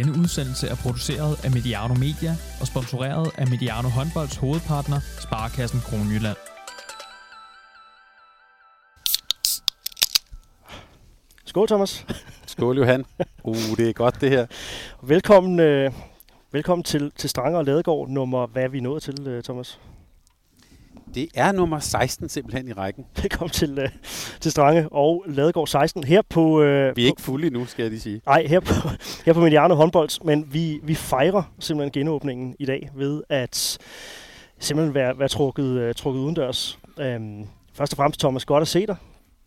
Denne udsendelse er produceret af Mediano Media og sponsoreret af Mediano Håndbolds hovedpartner, Sparkassen Kronjylland. Skål, Thomas. Skål, Johan. Uh, det er godt, det her. Velkommen, øh, velkommen til, til Stranger og Ladegård, nummer, hvad er vi nået til, øh, Thomas? Det er nummer 16 simpelthen i rækken. Velkommen til, øh, til Strange og Ladegård 16. Her på... Øh, Vi er ikke fulde endnu, skal jeg lige sige. Nej, her på, her på Mediano håndbold, men vi, vi fejrer simpelthen genåbningen i dag ved at simpelthen være, være trukket, øh, trukket udendørs. Øhm, først og fremmest, Thomas, godt at se dig.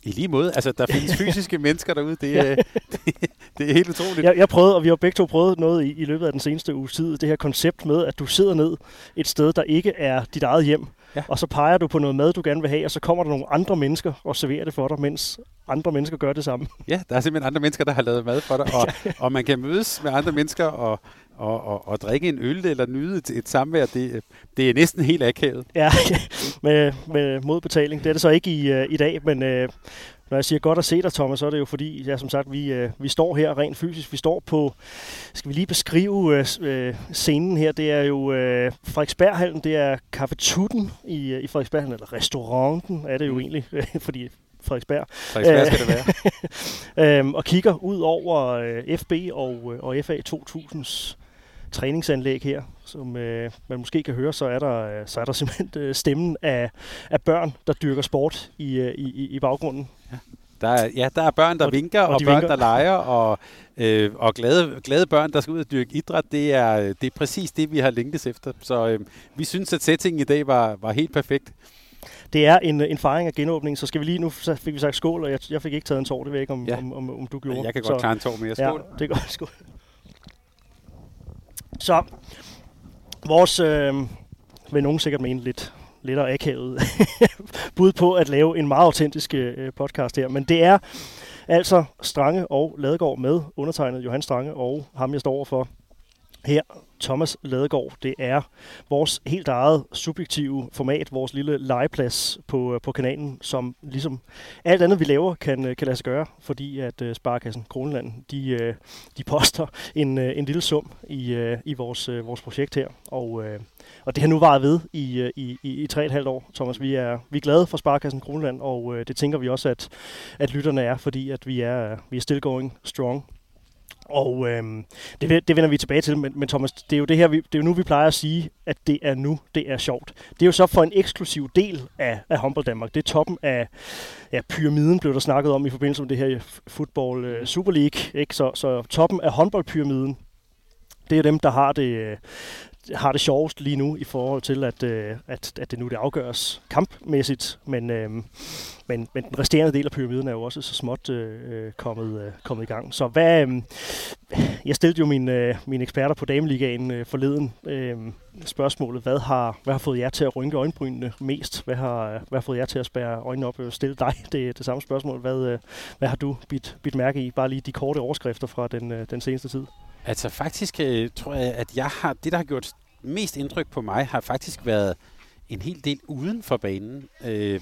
I lige måde. Altså, der findes fysiske mennesker derude. Det er, det, det er helt utroligt. Jeg, jeg prøvede, og vi har begge to prøvet noget i, i løbet af den seneste uges tid. Det her koncept med, at du sidder ned et sted, der ikke er dit eget hjem. Ja. Og så peger du på noget mad, du gerne vil have, og så kommer der nogle andre mennesker og serverer det for dig, mens andre mennesker gør det samme. Ja, der er simpelthen andre mennesker, der har lavet mad for dig. Og, og man kan mødes med andre mennesker og, og, og, og drikke en øl eller nyde et, et samvær. Det, det er næsten helt akavet. Ja, med, med modbetaling. Det er det så ikke i, uh, i dag, men uh, når jeg siger godt at se dig, Thomas, så er det jo fordi, ja, som sagt, vi, uh, vi står her rent fysisk. Vi står på, skal vi lige beskrive uh, scenen her, det er jo uh, Frederiksberghallen, det er Café Tutten i, uh, i Frederiksberghallen, eller restauranten er det jo egentlig, fordi Frederiksberg. Frederiksberg skal det være. øhm, og kigger ud over uh, FB og, uh, og FA 2000's træningsanlæg her, som øh, man måske kan høre, så er der, øh, så er der simpelthen øh, stemmen af, af børn, der dyrker sport i, øh, i, i baggrunden. Der er, ja, der er børn, der og, vinker, og, og børn, vinker. der leger, og, øh, og glade, glade børn, der skal ud og dyrke idræt. Det er, det er præcis det, vi har længtes efter. Så øh, vi synes, at settingen i dag var, var helt perfekt. Det er en, en fejring af genåbningen, så skal vi lige, nu så fik vi sagt skål, og jeg, jeg fik ikke taget en tår, det ved ikke, om, ja. om, om, om du gjorde. Jeg kan godt så, klare en tår mere. Skål. Ja, det er godt. Skål. Så vores, øh, vil nogen sikkert mene, lidt lettere akavet bud på at lave en meget autentisk øh, podcast her. Men det er altså Strange og Ladegård med undertegnet Johan Strange og ham, jeg står overfor her, Thomas Ladegaard. Det er vores helt eget subjektive format, vores lille legeplads på, øh, på kanalen, som ligesom alt andet, vi laver, kan, øh, kan lade sig gøre, fordi at øh, uh, Sparkassen Kroneland, de, uh, de poster en, uh, en lille sum i, uh, i vores, uh, vores projekt her. Og, uh, og det har nu varet ved i, i, i, i tre og et halvt år, Thomas. Vi er, vi er glade for Sparkassen Kroneland, og uh, det tænker vi også, at, at lytterne er, fordi at vi er, vi er still going strong. Og øhm, det, det vender vi tilbage til, men, men Thomas, det er jo det her, vi, det er jo nu, vi plejer at sige, at det er nu, det er sjovt. Det er jo så for en eksklusiv del af, af Humble Danmark. Det er toppen af ja, pyramiden, blev der snakket om i forbindelse med det her Football øh, Super League. Ikke? Så, så toppen af håndboldpyramiden, det er dem, der har det, øh, har det sjovest lige nu i forhold til, at, øh, at, at det nu det afgøres kampmæssigt. Men, øh, men, men den resterende del af pyramiden er jo også så småt øh, øh, kommet, øh, kommet i gang. Så hvad, øh, jeg stillede jo mine, øh, mine eksperter på Dameligaen øh, forleden øh, spørgsmålet, hvad har, hvad har fået jer til at rynke øjenbrynene mest? Hvad har, øh, hvad har fået jer til at spære øjnene op? Jeg stille dig det, det samme spørgsmål. Hvad, øh, hvad har du bidt, bidt mærke i? Bare lige de korte overskrifter fra den, øh, den seneste tid. Altså faktisk øh, tror jeg, at jeg har, det, der har gjort mest indtryk på mig, har faktisk været en hel del uden for banen. Øh,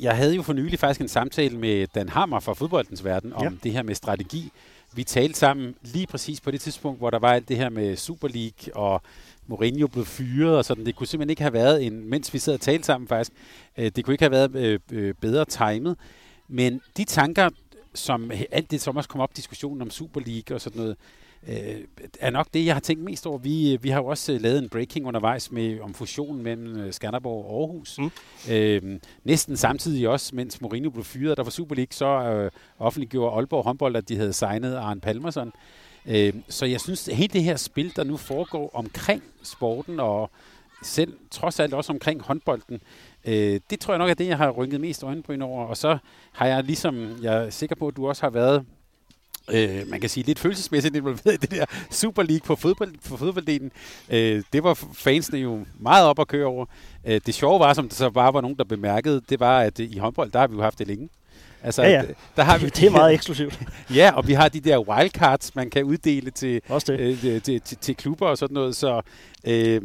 jeg havde jo for nylig faktisk en samtale med Dan Hammer fra fodboldens verden om ja. det her med strategi. Vi talte sammen lige præcis på det tidspunkt, hvor der var alt det her med Super League og Mourinho blev fyret og sådan. Det kunne simpelthen ikke have været, en, mens vi sad og talte sammen faktisk, øh, det kunne ikke have været øh, øh, bedre timet. Men de tanker, som alt det som også kom op, diskussionen om Super League og sådan noget, øh, er nok det, jeg har tænkt mest over. Vi, vi har jo også lavet en breaking undervejs med om fusionen mellem Skanderborg og Aarhus. Mm. Øh, næsten samtidig også, mens Mourinho blev fyret, der var Super League, så øh, offentliggjorde Aalborg håndbold, at de havde signet Arne Palmerson. Øh, så jeg synes, at hele det her spil, der nu foregår omkring sporten og selv trods alt også omkring håndbolden, øh, det tror jeg nok er det, jeg har rynket mest øjenbryn over. Og så har jeg ligesom, jeg er sikker på, at du også har været øh, man kan sige, lidt følelsesmæssigt involveret i det der Super League på, fodbold, på fodbolddelen. Øh, det var fansene jo meget op at køre over. Øh, det sjove var, som der så bare var nogen, der bemærkede, det var, at i håndbold, der har vi jo haft det længe. Altså, ja, ja. Der har vi, det er meget eksklusivt. ja, og vi har de der wildcards, man kan uddele til, øh, til, til, til klubber og sådan noget. Så, øh,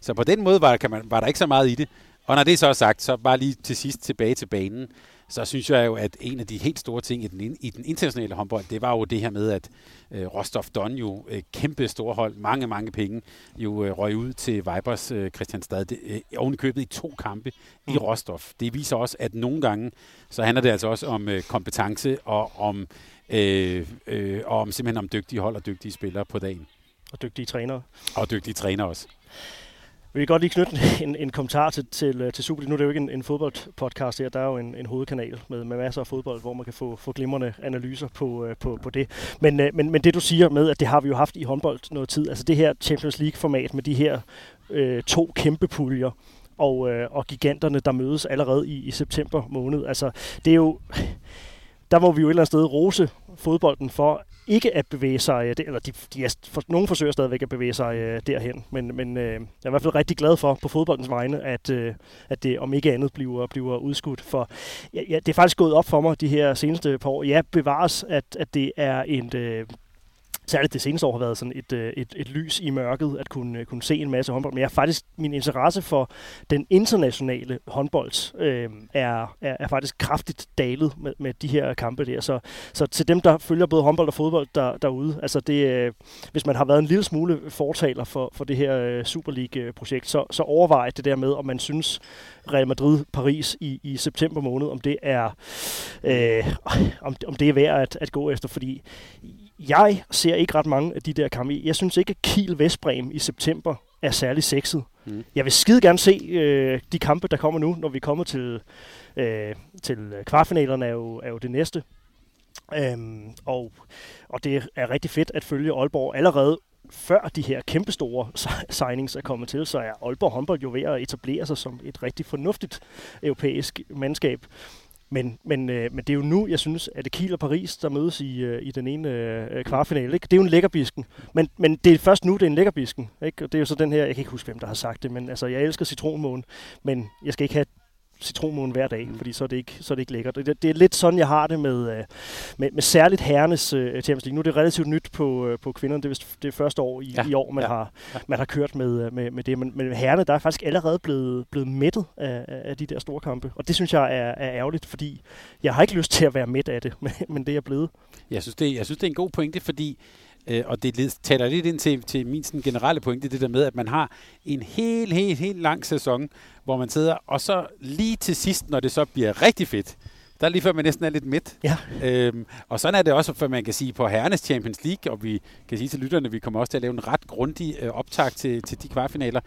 så på den måde var, kan man, var der ikke så meget i det. Og når det så er sagt, så bare lige til sidst tilbage til banen så synes jeg jo, at en af de helt store ting i den, i den internationale håndbold, det var jo det her med, at øh, Rostov Don jo, øh, kæmpe store hold, mange, mange penge, jo øh, røg ud til Vibers øh, Christianstad, det, øh, oven købet i to kampe mm. i Rostov. Det viser også, at nogle gange, så handler det altså også om øh, kompetence og om, øh, øh, og om simpelthen om dygtige hold og dygtige spillere på dagen. Og dygtige trænere. Og dygtige trænere også. Vi vil godt lige knytte en, en kommentar til, til, øh, til Super Nu er det jo ikke en, en fodboldpodcast her. Der er jo en, en hovedkanal med, med masser af fodbold, hvor man kan få, få glimrende analyser på, øh, på, på det. Men, øh, men, men det du siger med, at det har vi jo haft i håndbold noget tid. Altså det her Champions League-format med de her øh, to kæmpe puljer og, øh, og giganterne, der mødes allerede i, i september måned. Altså det er jo der må vi jo et eller andet sted rose fodbolden for ikke at bevæge sig, øh, eller de, de er, for, nogen forsøger stadigvæk at bevæge sig øh, derhen, men, men øh, jeg er i hvert fald rigtig glad for på fodboldens vegne, at, øh, at det om ikke andet bliver, bliver udskudt. For ja, ja, det er faktisk gået op for mig de her seneste par år. Ja, bevares, at, at det er en, øh, særligt det seneste år har været sådan et, øh, et, et lys i mørket, at kunne, øh, kunne se en masse håndbold. Men jeg har faktisk, min interesse for den internationale håndbold øh, er, er, er faktisk kraftigt dalet med, med de her kampe der. Så, så til dem, der følger både håndbold og fodbold der, derude, altså det, øh, hvis man har været en lille smule fortaler for, for det her øh, Super League-projekt, så, så overvej det der med, om man synes, Real Madrid-Paris i, i september måned, om det er øh, om, om det er værd at, at gå efter, fordi jeg ser ikke ret mange af de der kampe. Jeg synes ikke, at Kiel Vestbrem i september er særlig sexet. Mm. Jeg vil skide gerne se øh, de kampe, der kommer nu, når vi kommer til, øh, til kvartfinalerne, er jo, er jo det næste. Øhm, og, og det er rigtig fedt at følge Aalborg allerede før de her kæmpestore signings er kommet til, så er Aalborg håndbold jo ved at etablere sig som et rigtig fornuftigt europæisk mandskab. Men, men, øh, men det er jo nu, jeg synes, at det Kiel og Paris, der mødes i, øh, i den ene øh, øh, kvartfinale. Ikke? Det er jo en lækkerbisken. Men, men det er først nu, det er en lækkerbisken. Ikke? Og det er jo så den her, jeg kan ikke huske, hvem der har sagt det, men altså, jeg elsker citronmåne, men jeg skal ikke have citronmåne hver dag, mm. fordi så er det ikke, så er det ikke lækkert. Det, det er lidt sådan, jeg har det med, øh, med, med særligt herrenes uh, Champions League. Nu er det relativt nyt på, uh, på kvinderne. Det er det er første år i, ja. i år, man, ja. har, man har kørt med, med, med det. Men, men herrene, der er faktisk allerede blevet, blevet mættet af, af de der store kampe. Og det synes jeg er, er ærgerligt, fordi jeg har ikke lyst til at være midt af det, men, men det er jeg blevet. Jeg synes, det, jeg synes, det er en god pointe, fordi Øh, og det taler lidt ind til, til min sådan, generelle pointe, det der med, at man har en helt, helt, helt lang sæson, hvor man sidder, og så lige til sidst, når det så bliver rigtig fedt, der er lige før man næsten er lidt midt. Ja. Øhm, og sådan er det også, for man kan sige på herrenes Champions League, og vi kan sige til lytterne, vi kommer også til at lave en ret grundig øh, optag til, til de kvartfinaler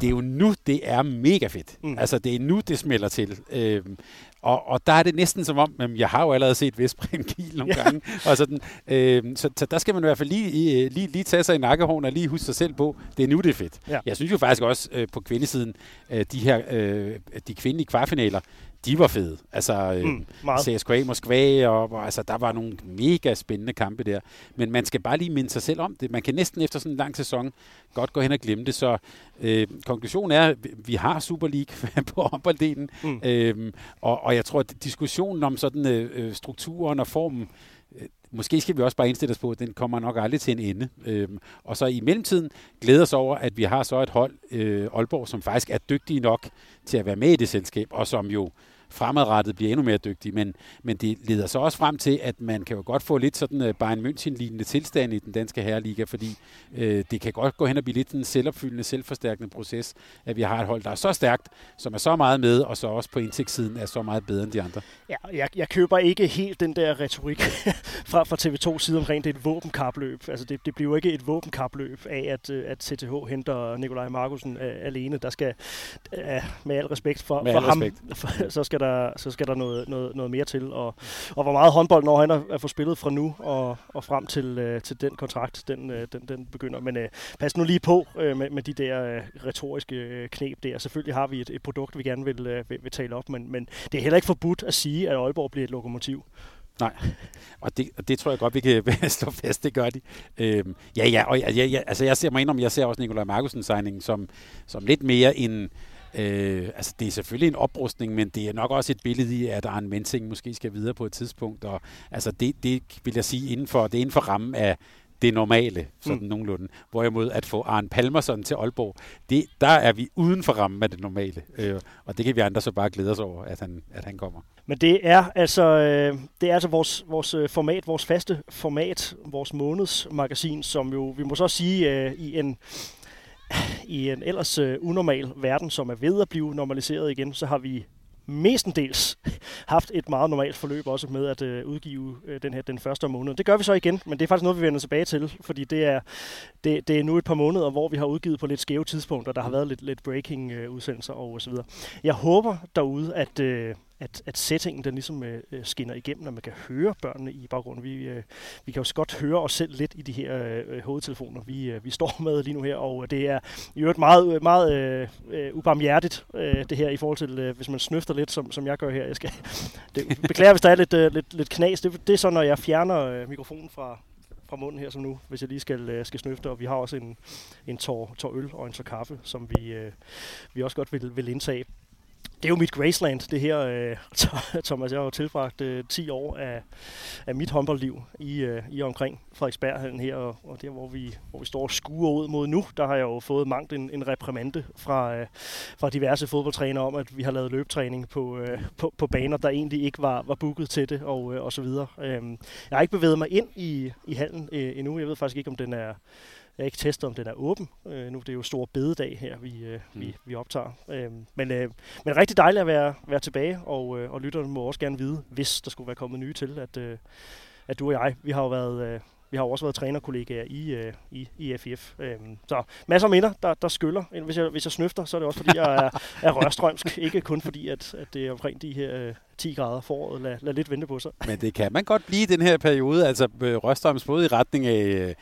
det er jo nu, det er mega fedt. Mm. Altså, det er nu, det smelter til. Øhm, og, og der er det næsten som om, jamen, jeg har jo allerede set Vestbrem Kiel nogle ja. gange. Og sådan, øhm, så, så der skal man i hvert fald lige, lige, lige tage sig i nakkehånden og lige huske sig selv på, det er nu, det er fedt. Ja. Jeg synes jo faktisk også øh, på kvindesiden, øh, de her øh, de kvindelige kvartfinaler, de var fede. Altså øh, mm, CSKA Moskva, og, og altså, der var nogle mega spændende kampe der. Men man skal bare lige minde sig selv om det. Man kan næsten efter sådan en lang sæson godt gå hen og glemme det. Så øh, konklusionen er, at vi har Super League på håndbolddelen. Mm. Øh, og, og jeg tror, at diskussionen om sådan øh, øh, strukturen og formen, øh, måske skal vi også bare indstille os på, at den kommer nok aldrig til en ende. Øhm, og så i mellemtiden glæder os over, at vi har så et hold, øh, Aalborg, som faktisk er dygtige nok til at være med i det selskab, og som jo fremadrettet bliver endnu mere dygtig. Men, men det leder så også frem til, at man kan jo godt få lidt sådan uh, Bayern München-lignende tilstand i den danske herreliga, fordi uh, det kan godt gå hen og blive lidt en selvopfyldende, selvforstærkende proces, at vi har et hold, der er så stærkt, som er så meget med, og så også på indtægtssiden er så meget bedre end de andre. Ja, jeg, jeg køber ikke helt den der retorik fra, fra TV2 side omkring, det er et våbenkapløb. Altså det, det bliver jo ikke et våbenkapløb af, at, øh, at CTH henter Nikolaj Markusen uh, alene. Der skal, uh, med al respekt for, med for ham, respekt. Så skal der, så skal der noget, noget, noget mere til. Og, og hvor meget håndbold når han at få spillet fra nu og, og frem til, øh, til den kontrakt, den, øh, den, den begynder. Men øh, pas nu lige på øh, med, med de der øh, retoriske øh, knep der. Selvfølgelig har vi et, et produkt, vi gerne vil, øh, vil, vil tale op, men, men det er heller ikke forbudt at sige, at Aalborg bliver et lokomotiv. Nej, og det, og det tror jeg godt, vi kan slå fast, det gør de. Øhm, ja, ja, og ja, ja, altså jeg ser mig ind om, jeg ser også Nikolaj Markusen signingen som, som lidt mere en, Øh, altså det er selvfølgelig en oprustning, men det er nok også et billede i, at Arne Mensing måske skal videre på et tidspunkt. Og, altså det, det vil jeg sige, inden for, det er inden for rammen af det normale, sådan mm. nogenlunde. Hvorimod at få Arne Palmerson til Aalborg, det, der er vi uden for rammen af det normale. Øh, og det kan vi andre så bare glæde os over, at han, at han kommer. Men det er altså, øh, det er altså vores, vores øh, format, vores faste format, vores månedsmagasin, som jo, vi må så sige, øh, i en i en ellers øh, unormal verden, som er ved at blive normaliseret igen, så har vi mestendels haft et meget normalt forløb også med at øh, udgive øh, den her den første måned. Det gør vi så igen, men det er faktisk noget, vi vender tilbage til, fordi det er, det, det er nu et par måneder, hvor vi har udgivet på lidt skæve tidspunkter. Der har været lidt, lidt breaking øh, udsendelser og så videre. Jeg håber derude, at, øh, at, at settingen den ligesom øh, øh skinner igennem, når man kan høre børnene i baggrunden. Vi, øh, vi kan også godt høre os selv lidt i de her øh, øh, hovedtelefoner, vi, øh, vi står med lige nu her, og øh, det er i øvrigt meget, meget øh, øh, ubarmhjertigt, øh, det her i forhold til, øh, hvis man snøfter lidt, som, som jeg gør her. Jeg skal det, beklager, hvis der er lidt, øh, lidt, lidt knas. Det, det er så, når jeg fjerner øh, mikrofonen fra, fra munden her som nu, hvis jeg lige skal, skal snøfte. Og vi har også en, en tår, tår øl og en tår kaffe, som vi, øh, vi også godt vil, vil indtage det er jo mit Graceland, det her, øh, Thomas. Jeg har jo tilbragt øh, 10 år af, af mit håndboldliv i, øh, i omkring Frederiksberghallen her, og, og der, hvor vi, hvor vi står og skuer ud mod nu, der har jeg jo fået mangt en, en reprimande fra, øh, fra diverse fodboldtrænere om, at vi har lavet løbetræning på, øh, på, på baner, der egentlig ikke var, var booket til det, og, øh, og så videre. Øh, jeg har ikke bevæget mig ind i, i hallen øh, endnu. Jeg ved faktisk ikke, om den er jeg har ikke testet, om den er åben. Øh, nu det er jo stor bededag her, vi, øh, mm. vi, vi optager. Øh, men, øh, men rigtig dejligt at være, være tilbage, og, øh, og lytterne må også gerne vide, hvis der skulle være kommet nye til, at, øh, at du og jeg, vi har jo været... Øh, vi har jo også været trænerkollegaer i, øh, i, i FF. Øhm, så masser af minder, der, der skyller. Hvis jeg, hvis jeg snøfter, så er det også fordi, jeg er, er rørstrømsk. Ikke kun fordi, at, at det er omkring de her øh, 10 grader foråret. Lad, lad lidt vente på sig. Men det kan man godt blive i den her periode. Altså øh, rørstrøms både i retning af... Øh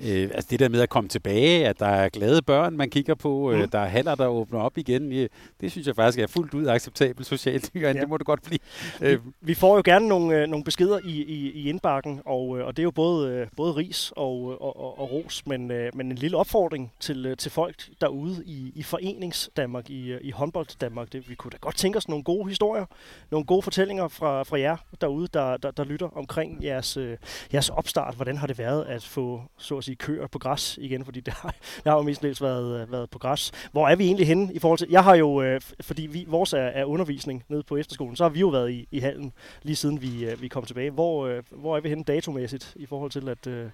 Øh, altså det der med at komme tilbage, at der er glade børn, man kigger på, øh, mm. der er haller, der åbner op igen, ja, det synes jeg faktisk er fuldt ud acceptabelt socialt. Ja. Det må det godt blive. Vi, øh. vi får jo gerne nogle, øh, nogle beskeder i, i, i indbakken, og, øh, og det er jo både, øh, både ris og, og, og, og ros, men, øh, men en lille opfordring til, øh, til folk derude i, i forenings Danmark, i, øh, i håndbold Danmark. Det, vi kunne da godt tænke os nogle gode historier, nogle gode fortællinger fra, fra jer derude, der, der, der lytter omkring jeres, øh, jeres opstart. Hvordan har det været at få så at sige, køer på græs igen, fordi det har, det har jo mest været, øh, været på græs. Hvor er vi egentlig henne i forhold til... Jeg har jo, øh, fordi vi, vores er, er undervisning nede på efterskolen, så har vi jo været i, i hallen lige siden vi, øh, vi kom tilbage. Hvor, øh, hvor er vi henne datomæssigt i forhold til at, øh,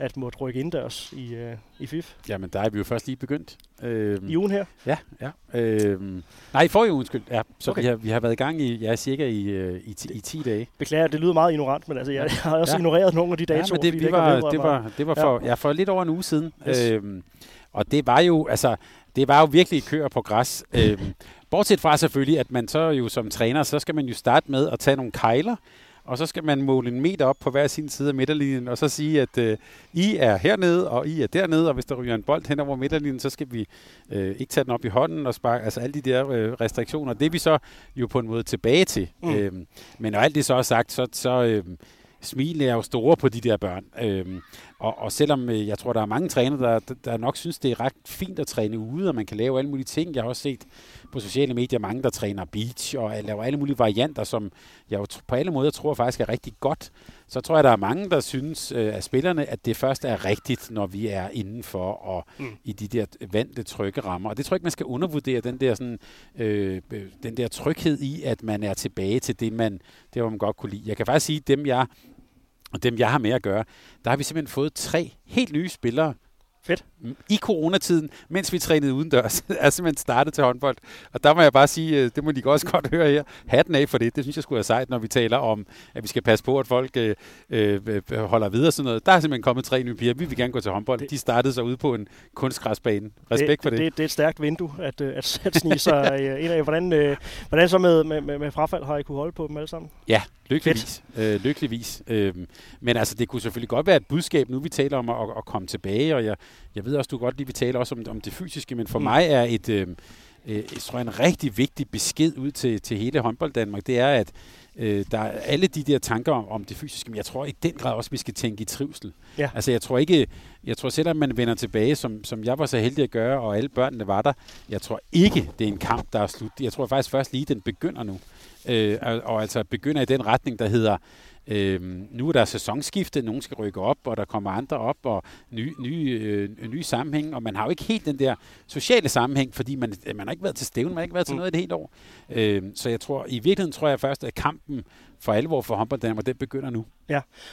at måtte rykke indendørs i, øh, i FIF? Jamen, der er vi jo først lige begyndt. Øhm, I ugen her? Ja, ja. Øhm, nej, i forrige uge, undskyld. Ja, så okay. vi, har, vi har været i gang i, ja, cirka i, øh, i, i 10 dage. Beklager, det lyder meget ignorant, men altså, jeg, jeg har også ja. ignoreret nogle af de datoer. Ja, men det, det, var, det, var, det var for, ja. Ja, for lidt over en uge siden. Yes. Øhm, og det var jo, altså, det var jo virkelig køer på græs. øhm, bortset fra selvfølgelig, at man så jo som træner, så skal man jo starte med at tage nogle kejler, og så skal man måle en meter op på hver sin side af midterlinjen, og så sige, at øh, I er hernede, og I er dernede, og hvis der ryger en bold hen over midterlinjen, så skal vi øh, ikke tage den op i hånden og sparke, altså alle de der øh, restriktioner. Det er vi så jo på en måde tilbage til. Mm. Øh, men når alt det så er sagt, så, så øh, smilene er jo store på de der børn. Øhm, og, og selvom øh, jeg tror, der er mange trænere, der, der nok synes, det er ret fint at træne ude, og man kan lave alle mulige ting. Jeg har også set på sociale medier mange, der træner beach og laver alle mulige varianter, som jeg jo på alle måder tror faktisk er rigtig godt. Så tror jeg, der er mange, der synes øh, af spillerne, at det først er rigtigt, når vi er indenfor og mm. i de der vante trygge rammer. Og det tror jeg ikke, man skal undervurdere, den der, sådan, øh, den der tryghed i, at man er tilbage til det, man, det, man godt kunne lide. Jeg kan faktisk sige, at dem jeg og dem, jeg har med at gøre, der har vi simpelthen fået tre helt nye spillere Fedt. I coronatiden, mens vi trænede udendørs, er simpelthen startet til håndbold. Og der må jeg bare sige, øh, det må de også godt høre her, hatten af for det. Det synes jeg skulle være sejt, når vi taler om, at vi skal passe på, at folk øh, øh, holder videre sådan noget. Der er simpelthen kommet tre nye piger. Vi vil gerne gå til håndbold. De startede sig ude på en kunstgræsbane. Respekt det, for det. det. Det er et stærkt vindue at, øh, at, at snige sig ind af. Hvordan, hvordan så med, med, med frafald har I kunne holde på dem alle sammen? Ja, Lykkeligvis. Øh, lykkeligvis. Øh, men altså, det kunne selvfølgelig godt være et budskab, nu vi taler om at, at komme tilbage, og jeg, jeg ved også, du godt lige vi taler også om, om det fysiske, men for mm. mig er et, øh, øh, tror jeg, en rigtig vigtig besked ud til, til hele håndbold Danmark, det er, at øh, der er alle de der tanker om, om det fysiske, men jeg tror i den grad også, vi skal tænke i trivsel. Ja. Altså jeg tror ikke, jeg tror selvom man vender tilbage, som, som jeg var så heldig at gøre, og alle børnene var der, jeg tror ikke, det er en kamp, der er slut. Jeg tror faktisk først lige, den begynder nu. Øh, og, og altså begynder i den retning, der hedder, Øhm, nu er der sæsonskifte, nogen skal rykke op, og der kommer andre op, og nye, nye, øh, nye sammenhæng, og man har jo ikke helt den der sociale sammenhæng, fordi man, man har ikke været til stævn, man har ikke været til Mm. noget i det helt år. Øhm, så jeg tror, i virkeligheden tror jeg først, at kampen for alvor for håndbold Danmark, den begynder nu.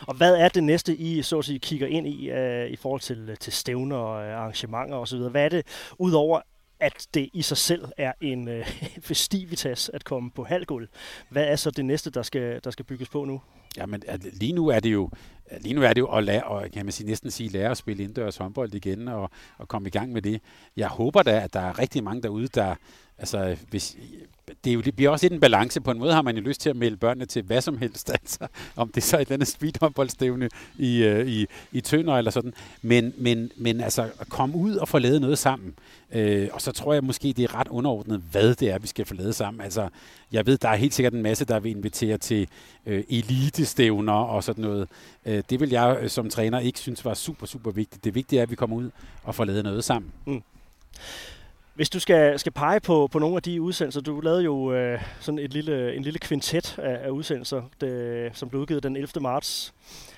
Og hvad er det næste, I så at sige, kigger ind i uh, i forhold til, til stævner og uh, arrangementer osv.? Hvad er det, udover at det i sig selv er en uh, festivitas at komme på halvgulv? Hvad er så det næste, der skal, der skal bygges på nu? Jamen, at lige nu er det jo, lige nu er det jo at lære, og kan man sige, næsten sige, lære at spille indendørs håndbold igen, og, og komme i gang med det. Jeg håber da, at der er rigtig mange derude, der, altså, hvis, det, er jo, det bliver også lidt en balance. På en måde har man jo lyst til at melde børnene til hvad som helst, altså, om det så er et eller andet speedhåndboldstævne i, øh, i, i Tønder eller sådan. Men, men, men altså, at komme ud og få lavet noget sammen. Øh, og så tror jeg måske, det er ret underordnet, hvad det er, vi skal få lavet sammen. Altså, jeg ved, der er helt sikkert en masse, der vil invitere til øh, elitestævner og sådan noget. Øh, det vil jeg øh, som træner ikke synes var super, super vigtigt. Det vigtige er, at vi kommer ud og får lavet noget sammen. Mm. Hvis du skal, skal pege på, på nogle af de udsendelser, du lavede jo øh, sådan et lille, en lille kvintet af, af udsendelser, det, som blev udgivet den 11. marts.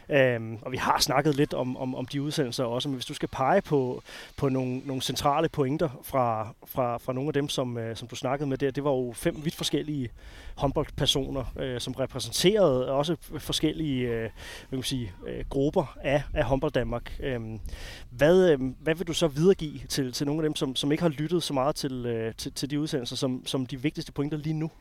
Øhm, og vi har snakket lidt om, om, om de udsendelser også, men hvis du skal pege på, på nogle, nogle centrale pointer fra, fra, fra nogle af dem, som, øh, som du snakkede med der, det var jo fem vidt forskellige håndboldpersoner, øh, som repræsenterede også forskellige øh, hvad kan man sige, øh, grupper af, af håndbold Danmark. Øhm, hvad, øh, hvad vil du så videregive til, til nogle af dem, som, som ikke har lyttet så meget til, øh, til, til de udsendelser, som, som de vigtigste pointer lige nu?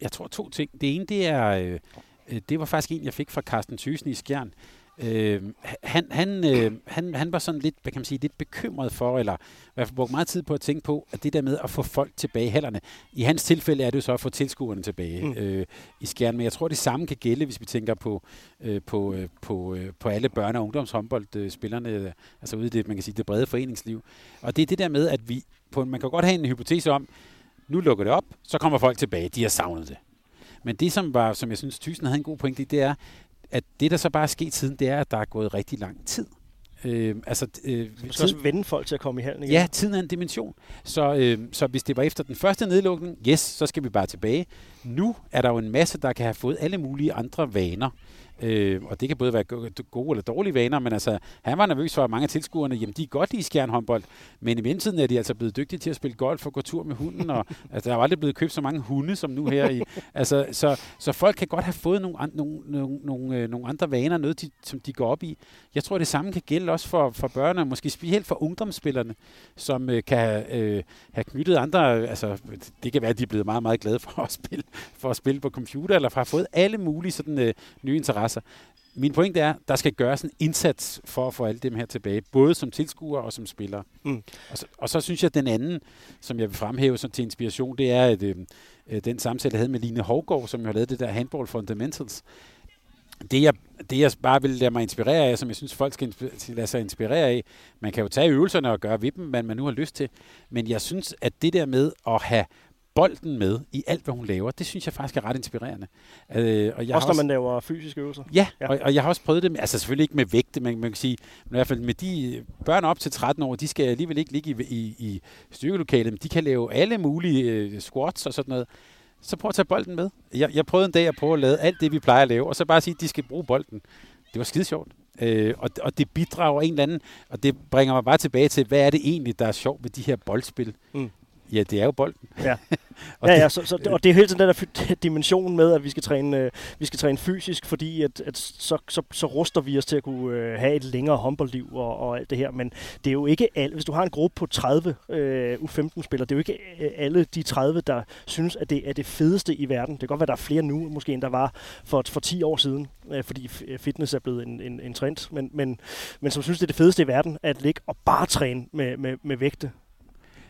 Jeg tror to ting. Det ene, det er, øh, øh, det var faktisk en, jeg fik fra Carsten Thysen i Skjern. Øh, han, han, øh, han, han var sådan lidt, hvad kan man sige, lidt bekymret for, eller i hvert fald brugt meget tid på at tænke på, at det der med at få folk tilbage i hallerne. I hans tilfælde er det jo så at få tilskuerne tilbage Mm. øh, i Skjern, men jeg tror, det samme kan gælde, hvis vi tænker på, øh, på, øh, på, øh, på alle børne- og ungdomshåndboldspillerne, øh, altså ude i det, man kan sige, det brede foreningsliv. Og det er det der med, at vi, på, man kan godt have en hypotese om, nu lukker det op, så kommer folk tilbage, de har savnet det. Men det, som, var, som jeg synes, Thyssen havde en god pointe i, det er, at det, der så bare er sket siden, det er, at der er gået rigtig lang tid. Øh, altså, øh, Du skal også vende folk til at komme i hallen igen. Ja, tiden er en dimension. Så, øh, så hvis det var efter den første nedlukning, yes, så skal vi bare tilbage. Nu er der jo en masse, der kan have fået alle mulige andre vaner. Øh, og det kan både være go- gode eller dårlige vaner, men altså, han var nervøs for, at mange af tilskuerne, jamen de er godt lide skjernhåndbold, men i mellemtiden er de altså blevet dygtige til at spille golf og gå tur med hunden, og altså, der er aldrig blevet købt så mange hunde som nu her. I, altså, så, så folk kan godt have fået nogle, an, nogle, nogle, nogle, øh, nogle andre vaner, noget de, som de går op i. Jeg tror, det samme kan gælde også for, for børn, og måske specielt for ungdomsspillerne, som øh, kan øh, have knyttet andre, øh, altså det kan være, at de er blevet meget, meget glade for at spille, for at spille på computer, eller har fået alle mulige sådan, øh, nye interesser. Min pointe er, der skal gøres en indsats for at få alle dem her tilbage, både som tilskuere og som spillere. Mm. Og, så, og så synes jeg, at den anden, som jeg vil fremhæve som til inspiration, det er at, øh, øh, den samtale, jeg havde med Line Hovgaard, som jo har lavet det der Handball Fundamentals. Det jeg, det, jeg bare vil lade mig inspirere af, som jeg synes, folk skal lade sig inspirere af, man kan jo tage øvelserne og gøre ved dem, hvad man nu har lyst til, men jeg synes, at det der med at have bolden med i alt, hvad hun laver, det synes jeg faktisk er ret inspirerende. Øh, og jeg også har når man laver fysiske øvelser. Ja. ja. Og, og jeg har også prøvet det, med, altså selvfølgelig ikke med vægte, men man kan sige, men i hvert fald med de børn op til 13 år, de skal alligevel ikke ligge i, i, i styrkelokalet, men de kan lave alle mulige øh, squats og sådan noget. Så prøv at tage bolden med. Jeg, jeg prøvede en dag at prøve at lave alt det, vi plejer at lave, og så bare sige, at de skal bruge bolden. Det var skide sjovt. Øh, og, og det bidrager en eller anden, og det bringer mig bare tilbage til, hvad er det egentlig, der er sjovt ved de her boldspil? Mm. Ja, det er jo bolden. Ja. og ja, ja, så, så, og det er hele tiden den der dimension med, at vi skal træne, øh, vi skal træne fysisk, fordi at, at så, så, så ruster vi os til at kunne øh, have et længere håndboldliv og, og alt det her. Men det er jo ikke alle, hvis du har en gruppe på 30 øh, U15-spillere, det er jo ikke øh, alle de 30, der synes, at det er det fedeste i verden. Det kan godt være, at der er flere nu, måske end der var for, for 10 år siden, øh, fordi f- fitness er blevet en, en, en trend, men, men, men som synes, det er det fedeste i verden, at ligge og bare træne med, med, med vægte.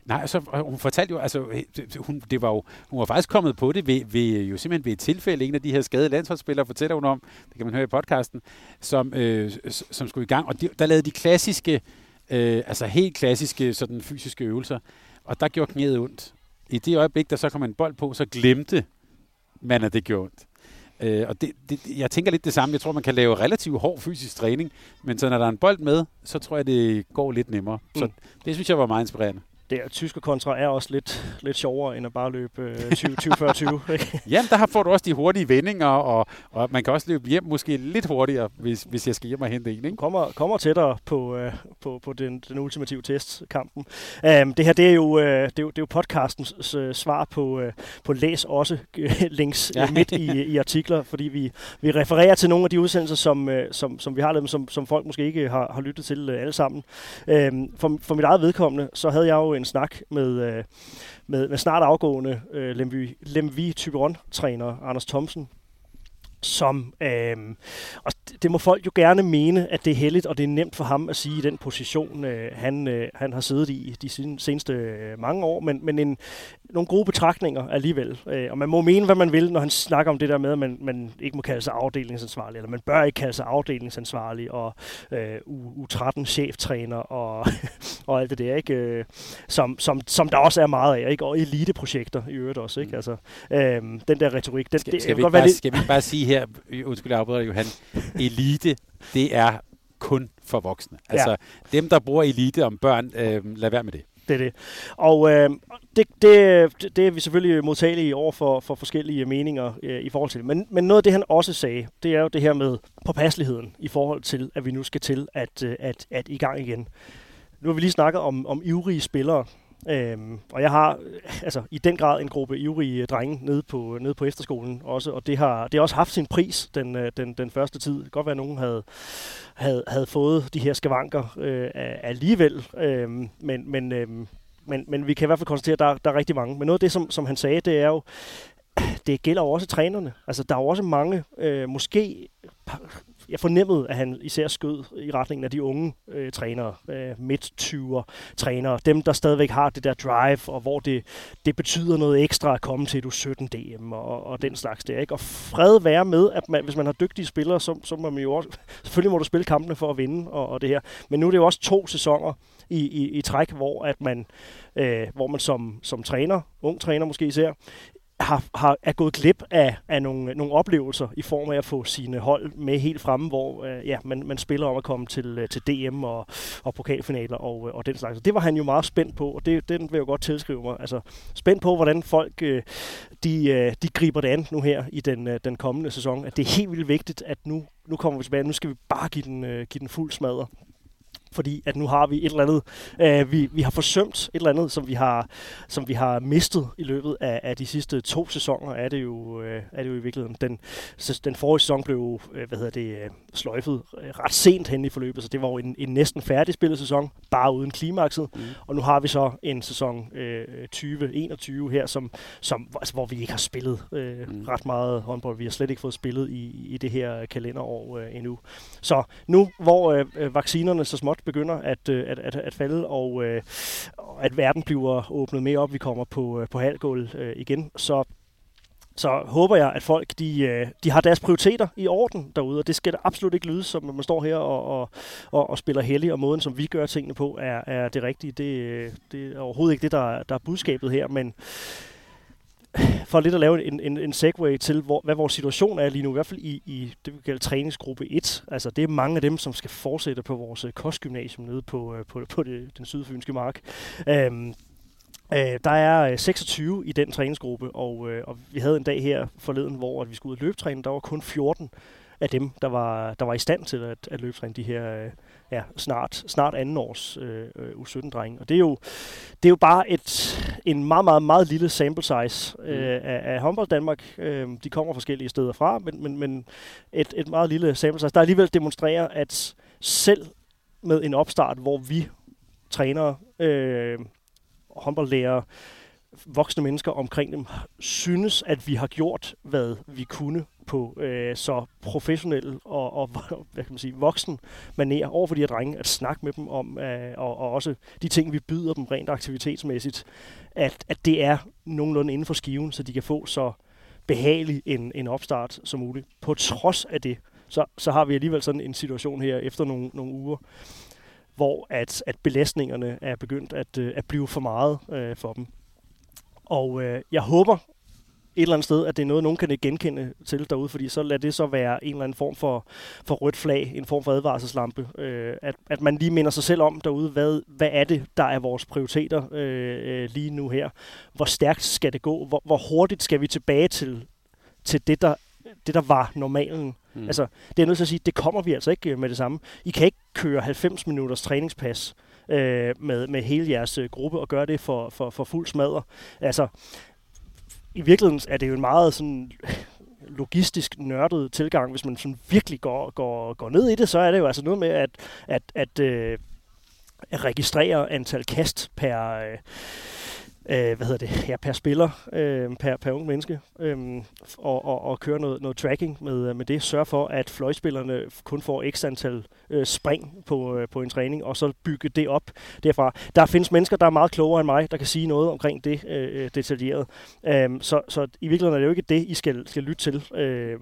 Nej, altså, hun fortalte jo, altså, det- hun, det var jo, hun var faktisk kommet på det ved, ved, jo simpelthen ved et tilfælde. En af de her skadede landsholdsspillere fortæller hun om, det kan man høre i podcasten, som, øh, som skulle i gang. Og de, der lavede de klassiske, øh, altså helt klassiske sådan fysiske øvelser. Og der gjorde knæet ondt. I det øjeblik, der så kom en bold på, så glemte men at det gjorde ondt. Øh, og det, det, jeg tænker lidt det samme. Jeg tror, man kan lave relativt hård fysisk træning, men så når der er en bold med, så tror jeg, det går lidt nemmere. Mm. Så det synes jeg var meget inspirerende det tyske kontra er også lidt, lidt sjovere, end at bare løbe øh, 20-40-20. Jamen, der får du også de hurtige vendinger, og, og man kan også løbe hjem måske lidt hurtigere, hvis, hvis jeg skal hjem og hente en. Ikke? Kommer, kommer tættere på, øh, på, på den, den ultimative testkampen. Um, det her, det er jo, øh, det er jo, det er jo podcastens øh, svar på, øh, på læs også øh, links ja. midt i, i artikler, fordi vi, vi refererer til nogle af de udsendelser, som, øh, som, som vi har lavet, som, som folk måske ikke har, har lyttet til øh, alle sammen. Um, for, for mit eget vedkommende, så havde jeg jo en snak med, øh, med, med snart afgående øh, Lemvi, Lemvi Typeron-træner Anders Thomsen, som, øh, og det må folk jo gerne mene, at det er heldigt, og det er nemt for ham at sige i den position, øh, han, øh, han har siddet i de seneste øh, mange år, men, men en, nogle gode betragtninger alligevel. Øh, og man må mene, hvad man vil, når han snakker om det der med, at man, man ikke må kalde sig afdelingsansvarlig, eller man bør ikke kalde sig afdelingsansvarlig, og øh, U13-cheftræner, og, og alt det der, ikke? Øh, som, som, som der også er meget af, ikke? og eliteprojekter i øvrigt også. Ikke? Mm. Altså, øh, den der retorik. Den, skal, det, skal, vi bare, lidt... skal vi bare sige her, undskyld, jeg afbryder Johan, elite, det er kun for voksne. Altså, ja. dem, der bruger elite om børn, øh, lad være med det. Det er det. Og øh, det, det, det er vi selvfølgelig modtagelige over for, for forskellige meninger øh, i forhold til Men, men noget af det, han også sagde, det er jo det her med påpasseligheden i forhold til, at vi nu skal til at, øh, at, at i gang igen. Nu har vi lige snakket om, om ivrige spillere, Øhm, og jeg har altså i den grad en gruppe ivrige drenge nede på, nede på efterskolen også, og det har, det har også haft sin pris den, øh, den, den første tid. Det kan godt være, at nogen havde, havde, havde fået de her skavanker øh, alligevel, øhm, men, men, øhm, men, men vi kan i hvert fald konstatere, at der, der er rigtig mange. Men noget af det, som, som han sagde, det er jo, det gælder også trænerne. Altså, der er jo også mange, øh, måske jeg fornemmede, at han især skød i retningen af de unge øh, trænere, øh, midt-20'er trænere, dem der stadigvæk har det der drive, og hvor det, det betyder noget ekstra at komme til du 17 DM og, og den slags der. Ikke? Og fred være med, at man, hvis man har dygtige spillere, så, så må man jo også, selvfølgelig må du spille kampene for at vinde og, og det her. Men nu er det jo også to sæsoner i, i, i træk, hvor at man, øh, hvor man som, som træner, ung træner måske især, har, har, er gået glip af, af nogle, nogle oplevelser i form af at få sine hold med helt fremme, hvor øh, ja, man, man spiller om at komme til, øh, til DM og, og pokalfinaler og, øh, og den slags. Det var han jo meget spændt på, og det, den vil jeg jo godt tilskrive mig. Altså, spændt på, hvordan folk øh, de, øh, de griber det an nu her i den, øh, den kommende sæson. At det er helt vildt vigtigt, at nu, nu kommer vi tilbage, nu skal vi bare give den, øh, give den fuld smadre fordi at nu har vi et eller andet, øh, vi, vi har forsømt et eller andet, som vi har, som vi har mistet i løbet af, af de sidste to sæsoner, er det jo, øh, er det jo i virkeligheden. Den, den forrige sæson blev, øh, hvad hedder det, øh, sløjfet øh, ret sent hen i forløbet, så det var jo en, en næsten færdig spillet sæson, bare uden klimakset, mm. og nu har vi så en sæson øh, 2021 her, som, som, altså, hvor vi ikke har spillet øh, mm. ret meget håndbold. Vi har slet ikke fået spillet i, i det her kalenderår øh, endnu. Så nu, hvor øh, vaccinerne så småt begynder at, øh, at, at, at falde, og øh, at verden bliver åbnet mere op, vi kommer på, øh, på halvgulv øh, igen, så så håber jeg, at folk de, øh, de har deres prioriteter i orden derude, og det skal da absolut ikke lyde, som man står her og, og, og, og spiller heldig, og måden, som vi gør tingene på, er, er det rigtige. Det, det er overhovedet ikke det, der, der er budskabet her, men for lidt at lave en, en, en segue til, hvor, hvad vores situation er lige nu, i hvert fald i, i det, vi kalder træningsgruppe 1. Altså, det er mange af dem, som skal fortsætte på vores øh, kostgymnasium nede på, øh, på, på det, den sydfynske mark. Øhm, Øh, der er øh, 26 i den træningsgruppe, og, øh, og vi havde en dag her forleden, hvor at vi skulle ud og løbetræne. Der var kun 14 af dem, der var, der var i stand til at, at løbetræne de her, øh, ja, snart, snart anden års øh, øh U17-drenge. Og det er jo, det er jo bare et, en meget, meget, meget lille sample size øh, mm. af, af håndbold Danmark. Øh, de kommer forskellige steder fra, men, men, men et, et meget lille sample size, der alligevel demonstrerer, at selv med en opstart, hvor vi træner øh, håndboldlærere, voksne mennesker omkring dem, synes, at vi har gjort, hvad vi kunne på øh, så professionel og, og hvad kan man sige, voksen maner over for de her drenge, at snakke med dem om, øh, og, og også de ting, vi byder dem rent aktivitetsmæssigt, at, at det er nogenlunde inden for skiven, så de kan få så behagelig en, en opstart som muligt. På trods af det, så, så har vi alligevel sådan en situation her efter nogle, nogle uger, hvor at, at belastningerne er begyndt at, øh, at blive for meget øh, for dem. Og øh, jeg håber et eller andet sted, at det er noget, nogen kan genkende til derude, fordi så lad det så være en eller anden form for, for rødt flag, en form for advarselslampe. Øh, at, at man lige minder sig selv om derude, hvad, hvad er det, der er vores prioriteter øh, øh, lige nu her? Hvor stærkt skal det gå? Hvor, hvor hurtigt skal vi tilbage til, til det, der, det, der var normalen? Mm. Altså, det er nødt til at sige, det kommer vi altså ikke øh, med det samme. I kan ikke køre 90 minutters træningspas øh, med, med hele jeres øh, gruppe og gøre det for, for, for fuld smadre. Altså, i virkeligheden er det jo en meget sådan logistisk nørdet tilgang. Hvis man sådan virkelig går, går, går ned i det, så er det jo altså noget med at, at, at, øh, at registrere antal kast per, øh, øh, hvad hedder det, ja, per spiller, øh, per, per ung menneske, øh, og, og, og køre noget, noget tracking med, øh, med det. Sørge for, at fløjspillerne kun får x antal øh, spring på, øh, på en træning, og så bygge det op derfra. Der findes mennesker, der er meget klogere end mig, der kan sige noget omkring det øh, øh, detaljeret. Øh, så, så i virkeligheden er det jo ikke det, I skal, skal lytte til, øh,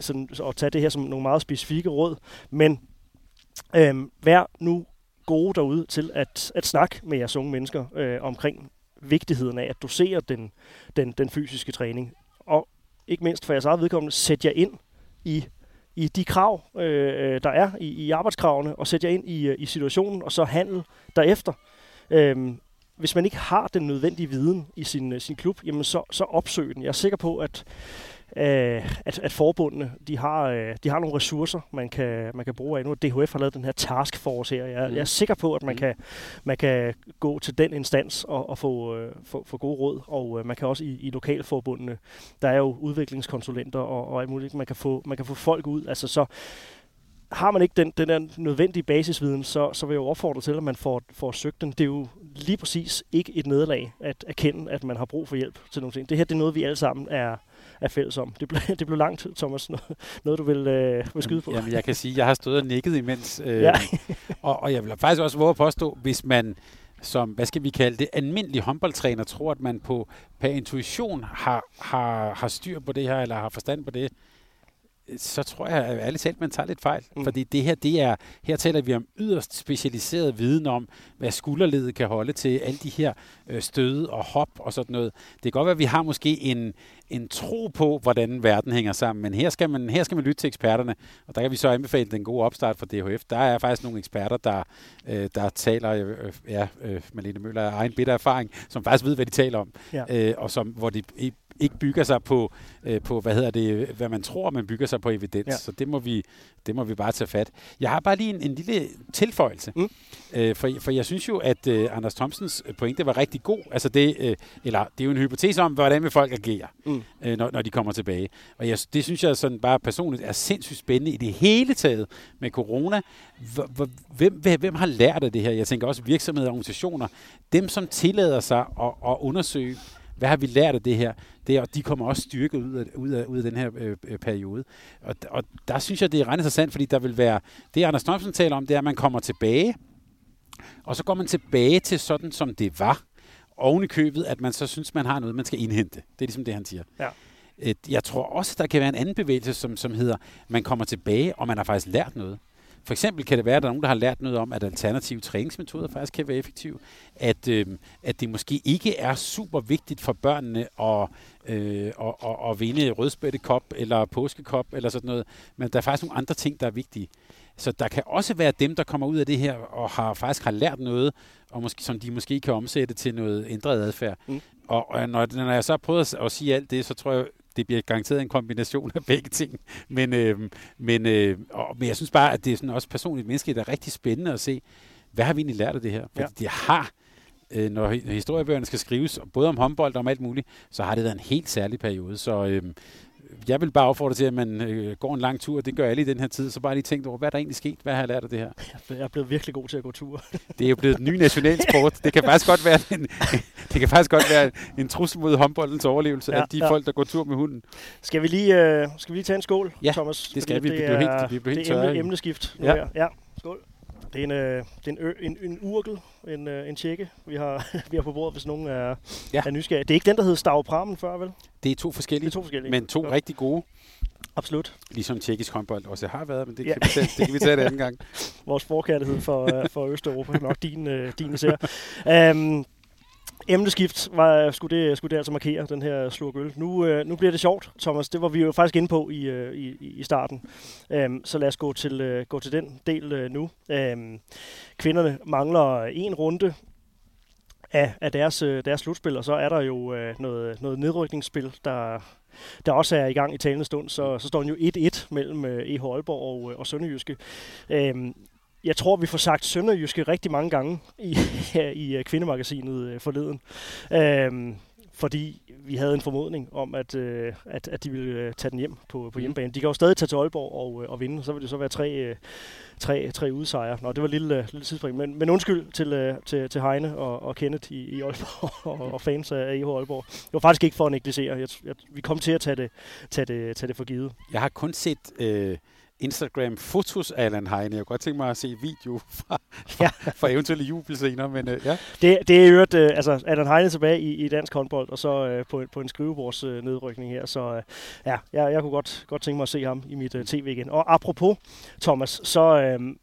sådan, og tage det her som nogle meget specifikke råd, men øh, vær nu gode derude til at, at snakke med jeres unge mennesker øh, omkring vigtigheden af at dosere den, den, den fysiske træning. Og ikke mindst for jeres eget vedkommende, sæt jer ind i, i de krav, øh, der er i, i arbejdskravene, og sæt jer ind i, øh, i situationen, og så handle derefter. Øhm, hvis man ikke har den nødvendige viden i sin, øh, sin klub, jamen så, så opsøg den. Jeg er sikker på, at at, at forbundene de har, øh, de har nogle ressourcer, man kan, man kan bruge af. Nu DHF har lavet den her taskforce her. Jeg, mm. jeg er sikker på, at man, mm. kan, man kan gå til den instans og, og få, øh, få, få gode råd. Og øh, man kan også i, i lokalforbundene, der er jo udviklingskonsulenter og, og alt muligt, man kan, få, man kan få folk ud. Altså så har man ikke den, den der nødvendige basisviden, så, så vil jeg jo opfordre til, at man får, får søgt den. Det er jo lige præcis ikke et nederlag at erkende, at man har brug for hjælp til nogle ting. Det her det er noget, vi alle sammen er, er fælles om. Det blev, det blev langt, Thomas. Noget, noget du vil, øh, vil skyde på. Jamen, jeg kan sige, at jeg har stået og nikket imens. Øh, ja. og, og jeg vil faktisk også våge at påstå, hvis man som, hvad skal vi kalde det, almindelig håndboldtræner tror, at man på per intuition har, har, har styr på det her, eller har forstand på det, så tror jeg ærligt talt, man tager lidt fejl. Mm. Fordi det her, det er, her taler vi om yderst specialiseret viden om, hvad skulderledet kan holde til alle de her øh, støde og hop og sådan noget. Det kan godt være, at vi har måske en, en tro på, hvordan verden hænger sammen, men her skal, man, her skal man lytte til eksperterne, og der kan vi så anbefale den gode opstart fra DHF. Der er faktisk nogle eksperter, der, øh, der taler, øh, ja, øh, Malene Møller er egen bitter erfaring, som faktisk ved, hvad de taler om, ja. øh, og som, hvor de ikke bygger sig på, øh, på hvad hedder det, hvad man tror, man bygger sig på evidens. Ja. Så det må, vi, det må vi bare tage fat. Jeg har bare lige en, en lille tilføjelse. Mm. Øh, for, for jeg synes jo, at øh, Anders Thomsens pointe var rigtig god. Altså det, øh, eller det er jo en hypotese om, hvordan vil folk agere, mm. øh, når, når de kommer tilbage. Og jeg, det synes jeg sådan bare personligt er sindssygt spændende i det hele taget med corona. Hvem, hvem, hvem har lært af det her? Jeg tænker også virksomheder og organisationer. Dem, som tillader sig at, at undersøge hvad har vi lært af det her? Det er, de kommer også styrket ud af, ud af, ud af den her øh, øh, periode. Og, og der synes jeg, det er ret interessant, fordi der vil være, det Anders Thomsen taler om, det er, at man kommer tilbage, og så går man tilbage til sådan, som det var. Oven i købet, at man så synes, man har noget, man skal indhente. Det er ligesom det, han siger. Ja. Jeg tror også, der kan være en anden bevægelse, som, som hedder, man kommer tilbage, og man har faktisk lært noget. For eksempel kan det være, at der er nogen, der har lært noget om, at alternative træningsmetoder faktisk kan være effektive. At, øh, at det måske ikke er super vigtigt for børnene at, øh, at, at, at vinde rødspættekop eller påskekop eller sådan noget. Men der er faktisk nogle andre ting, der er vigtige. Så der kan også være dem, der kommer ud af det her og har faktisk har lært noget, og måske, som de måske kan omsætte til noget ændret adfærd. Mm. Og, og når, når jeg så har prøvet at, at sige alt det, så tror jeg, det bliver garanteret en kombination af begge ting. Men, øh, men, øh, og, men jeg synes bare, at det er sådan også personligt menneskeligt, der er rigtig spændende at se, hvad har vi egentlig lært af det her? Fordi ja. det har, øh, når historiebøgerne skal skrives, både om håndbold og om alt muligt, så har det været en helt særlig periode. Så, øh, jeg vil bare opfordre til, at man øh, går en lang tur. Det gør alle i den her tid. Så bare lige tænkt over, hvad er der egentlig sket? Hvad har jeg lært af det her? Jeg er blevet virkelig god til at gå tur. det er jo blevet en ny nationalsport. Det kan faktisk godt være en, det kan faktisk godt være en trussel mod håndboldens overlevelse ja, af de ja. folk, der går tur med hunden. Skal vi lige, øh, skal vi lige tage en skål, ja, Thomas? det skal vi. Det, er, helt, vi helt det er emne, emneskift. Nu ja. Her. ja, skål. Det er en, øh, det er en, ø, en, en urkel, en, øh, en tjekke, vi har, vi har på bordet, hvis nogen er, ja. er nysgerrige. Det er ikke den, der hed Stavpramen før, vel? Det er to forskellige, det er to forskellige. men to ja. rigtig gode. Absolut. Ligesom tjekkisk håndbold også har været, men det, ja. kan, vi tage, det kan vi tage en anden gang. Vores forkærlighed for, uh, for Østeuropa, nok din, uh, din især. Um, emneskift var, skulle, det, skulle det altså markere, den her slurk gøl. Nu, øh, nu bliver det sjovt, Thomas. Det var vi jo faktisk inde på i, øh, i, i starten. Øhm, så lad os gå til, øh, gå til den del øh, nu. Øhm, kvinderne mangler en runde af, af deres, øh, deres slutspil, og så er der jo øh, noget, noget nedrykningsspil, der, der også er i gang i talende stund. Så, så står den jo 1-1 mellem øh, EH Aalborg og, øh, og Sønderjyske. Øhm, jeg tror, vi får sagt Sønderjyske rigtig mange gange i, i kvindemagasinet øh, forleden. Øhm, fordi vi havde en formodning om, at, øh, at, at de ville øh, tage den hjem på, på mhm. hjemmebane. De kan jo stadig tage til Aalborg og, øh, og vinde, så vil det så være tre, øh, tre, tre udsejre. Nå, det var et lille, øh, lille tidsspring. Men, men undskyld til, øh, til, til Heine og, og Kenneth i, i Aalborg og, og fans af EH Aalborg. Det var faktisk ikke for at negligere. Jeg, jeg, vi kom til at tage det, tage det, tage det for givet. Jeg har kun set... Øh Instagram-fotos af Allan Heine. Jeg kunne godt tænke mig at se video fra, fra, ja. fra eventuelle jubelscener, men uh, ja. Det, det er jo øvrigt, uh, altså Allan Heine tilbage i, i dansk håndbold, og så uh, på, på en skrivebords uh, nedrykning her, så uh, ja, jeg, jeg kunne godt, godt tænke mig at se ham i mit uh, tv igen. Og apropos, Thomas, så... Uh,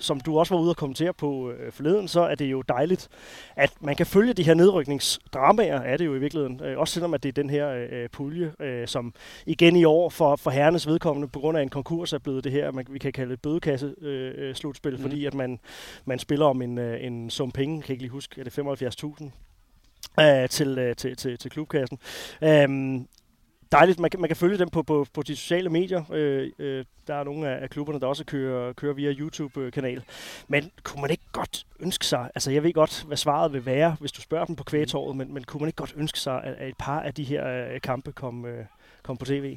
som du også var ude og kommentere på øh, forleden, så er det jo dejligt, at man kan følge de her nedrykningsdramaer, er det jo i virkeligheden. Øh, også selvom at det er den her øh, pulje, øh, som igen i år for, for herrenes vedkommende, på grund af en konkurs, er blevet det her, man, vi kan kalde et bødekasse-slutspil, øh, mm. fordi at man, man spiller om en, øh, en sum penge, kan ikke lige huske, er det 75.000 øh, til, øh, til, til, til klubkassen. Øhm, dejligt. Man kan, man kan følge dem på, på, på de sociale medier. Øh, øh, der er nogle af, af klubberne, der også kører, kører via YouTube-kanal. Men kunne man ikke godt ønske sig, altså jeg ved godt, hvad svaret vil være, hvis du spørger dem på kvægetåret, men, men kunne man ikke godt ønske sig, at, at et par af de her øh, kampe kom, øh, kom på tv?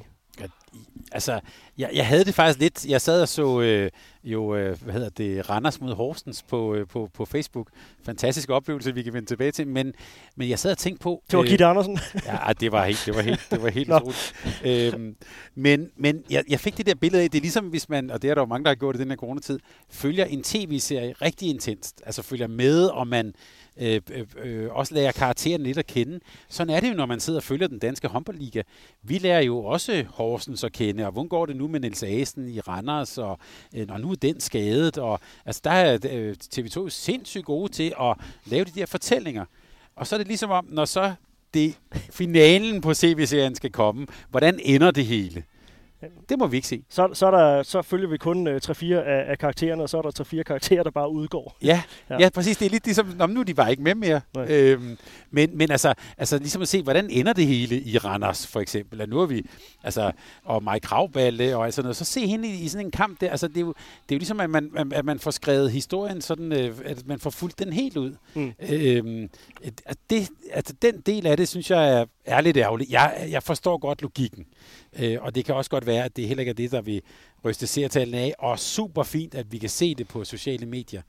Altså, jeg, jeg havde det faktisk lidt. Jeg sad og så øh, jo, øh, hvad hedder det, Randers mod Horsens på, øh, på, på Facebook. Fantastisk oplevelse, vi kan vende tilbage til. Men, men jeg sad og tænkte på... Det var øh, Gitte Andersen. ja, det var helt, det var helt, det var helt utroligt. Øhm, men men jeg, jeg fik det der billede af, det er ligesom hvis man, og det er der jo mange, der har gjort i den her coronatid, følger en tv-serie rigtig intenst. Altså følger med, og man Øh, øh, øh, også lærer karakteren lidt at kende. Sådan er det jo, når man sidder og følger den danske håndboldliga. Vi lærer jo også Horsens at kende, og hvordan går det nu med Niels Asen i Randers, og øh, når nu er den skadet, og altså der er øh, TV2 sindssygt gode til at lave de der fortællinger. Og så er det ligesom om, når så det finalen på CV-serien skal komme, hvordan ender det hele? Det må vi ikke se. Så, så, er der, så følger vi kun uh, 3-4 af, af karaktererne, og så er der 3-4 karakterer, der bare udgår. Ja, ja. ja præcis. Det er lidt ligesom, nu er de bare ikke med mere. Øhm, men, men altså, altså ligesom at se, hvordan ender det hele i Randers, for eksempel. At nu er vi, altså, og Mike Kravballe og sådan noget. Så se hende i, i sådan en kamp der. Altså, det, er jo, det er jo ligesom, at man, at man får skrevet historien sådan, øh, at man får fulgt den helt ud. Mm. Øhm, at det, altså, den del af det, synes jeg er, er lidt ærgerligt. Jeg, jeg forstår godt logikken. Øh, og det kan også godt være, at det heller ikke er det, der vil ryste seertallene af. Og super fint, at vi kan se det på sociale medier.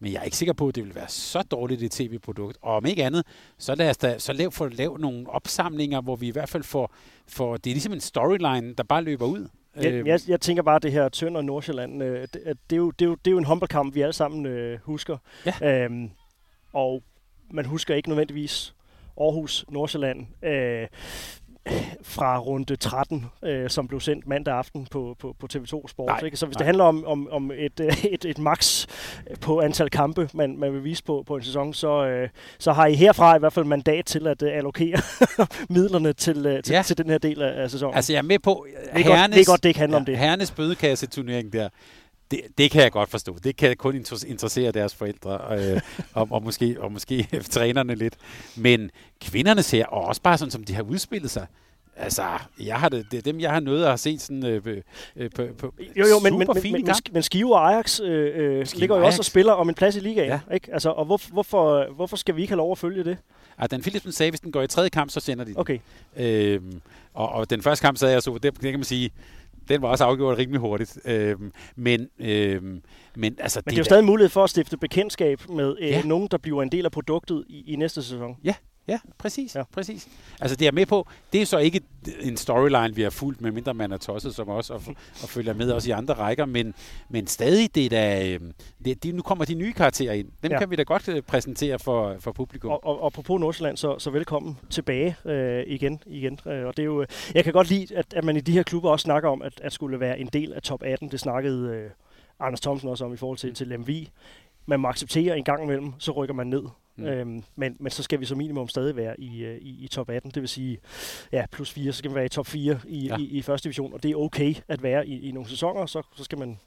Men jeg er ikke sikker på, at det vil være så dårligt et tv-produkt. Og om ikke andet, så lad os da så lav, få lavet nogle opsamlinger, hvor vi i hvert fald får, får... Det er ligesom en storyline, der bare løber ud. Jeg, øhm. jeg, jeg tænker bare, at det her Tønder og Nordsjælland, øh, det, det, er jo, det, er jo, det er jo en håndboldkamp, vi alle sammen øh, husker. Ja. Øhm, og man husker ikke nødvendigvis Aarhus, Nordsjælland. Øh, fra runde 13, øh, som blev sendt mandag aften på, på, på TV2 Sport. Nej, ikke? Så hvis nej. det handler om, om, om et, et, et max på antal kampe, man, man vil vise på, på en sæson, så, øh, så har I herfra i hvert fald mandat til at uh, allokere midlerne til, uh, til, ja. til den her del af, af sæsonen. Altså jeg er med på, det er, herrenes, godt, det er godt, det ikke handler ja, om det. Herrenes bødekasse-turnering der, det, det kan jeg godt forstå. Det kan kun interessere deres forældre, øh, og, og, måske, og måske trænerne lidt. Men kvinderne ser, og også bare sådan, som de har udspillet sig, Altså, jeg har det, det er dem, jeg har nødt at have set sådan øh, øh, på, på Jo, jo, men, men, men, men, men Skive og Ajax øh, øh Skive ligger jo Ajax. også og spiller om en plads i ligaen. Ja. Ikke? Altså, og hvor, hvorfor, hvorfor skal vi ikke have lov at følge det? Ja, den Philipsen sagde, hvis den går i tredje kamp, så sender de den. Okay. Øhm, og, og den første kamp sad jeg så, det, det kan man sige, den var også afgjort rimelig hurtigt. Øhm, men, øhm, men, altså, men det er jo stadig mulighed for at stifte bekendtskab med øh, ja. nogen, der bliver en del af produktet i, i næste sæson. Ja, Ja, præcis. Ja. præcis. Altså det er med på, det er så ikke en storyline, vi har fulgt, medmindre man er tosset som os og, og følger med også i andre rækker, men, men stadig det der, øhm, det, nu kommer de nye karakterer ind. Dem ja. kan vi da godt øh, præsentere for, for publikum. Og, og, og på Nordsjælland, så, så velkommen tilbage øh, igen. igen. Øh, og det er jo, jeg kan godt lide, at, at man i de her klubber også snakker om, at, at skulle være en del af top 18. Det snakkede øh, Anders Thomsen også om i forhold til, til Lemvi. Man må acceptere en gang imellem, så rykker man ned Mm. Øhm, men, men så skal vi som minimum stadig være i, øh, i, i top 18, det vil sige ja, plus 4, så skal vi være i top 4 i, ja. i, i første division, og det er okay at være i, i nogle sæsoner, så, så skal man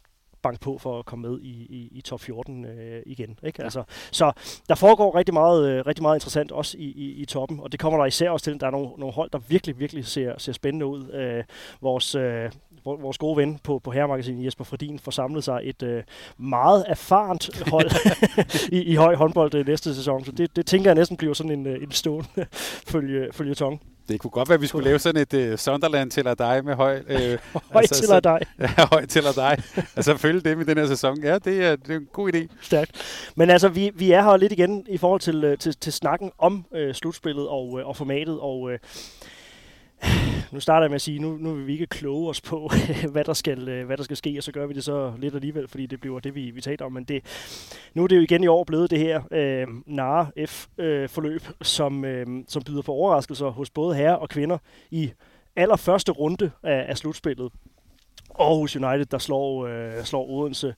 banke på for at komme med i, i, i top 14 øh, igen. Ikke? Ja. Altså, så der foregår rigtig meget, øh, rigtig meget interessant også i, i, i toppen, og det kommer der især også til. Der er nogle, nogle hold, der virkelig, virkelig ser, ser spændende ud. Øh, vores, øh, vores gode ven på, på herremagasinet, Jesper Fredin, får samlet sig et øh, meget erfarent hold i, i høj håndbold øh, næste sæson. Så det, det tænker jeg næsten bliver sådan en, øh, en stående følge, følge tong. Det kunne godt være, at vi skulle lave sådan et uh, Sunderland til dig med høj... Uh, høj altså, til dig. Ja, høj til dig. altså følge dem i den her sæson. Ja, det er, det er en god idé. Stærkt. Men altså, vi, vi er her lidt igen i forhold til, til, til snakken om uh, slutspillet og, uh, og formatet. Og uh, nu starter jeg med at sige, nu, nu vil vi ikke kloge os på, hvad der, skal, øh, hvad der skal ske, og så gør vi det så lidt alligevel, fordi det bliver det, vi, vi taler om. Men det, nu er det jo igen i år blevet det her øh, nare F-forløb, øh, som, øh, som byder på overraskelser hos både herrer og kvinder i allerførste runde af, af slutspillet. Aarhus United, der slår, øh, slår Odense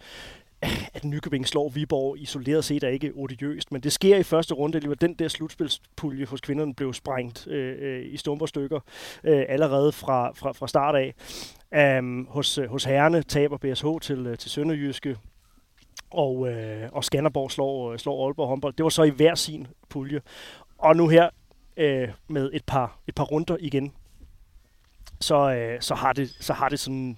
at Nykøbing slår Viborg isoleret set er ikke odiøst, men det sker i første runde, hvor den der slutspilspulje hos kvinderne blev sprængt øh, øh i i stumperstykker øh, allerede fra, fra, fra start af. Um, hos, øh, hos herrene taber BSH til, øh, til Sønderjyske, og, øh, og Skanderborg slår, slår Aalborg håndbold. Det var så i hver sin pulje. Og nu her øh, med et par, et par runder igen, så, øh, så, har det, så har det sådan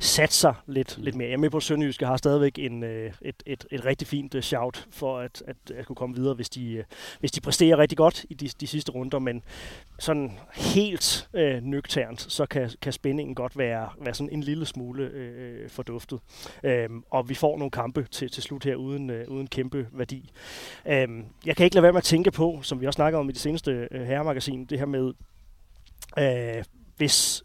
sat sig lidt, mm. lidt mere. Jeg er med på, at Sønderjyske har stadigvæk en, øh, et, et, et rigtig fint uh, shout for at, at, at kunne komme videre, hvis de, øh, hvis de præsterer rigtig godt i de, de sidste runder, men sådan helt øh, nøgternt, så kan, kan spændingen godt være, være sådan en lille smule øh, forduftet. Øhm, og vi får nogle kampe til, til slut her uden, øh, uden kæmpe værdi. Øhm, jeg kan ikke lade være med at tænke på, som vi også snakkede om i det seneste øh, herremagasin, det her med, øh, hvis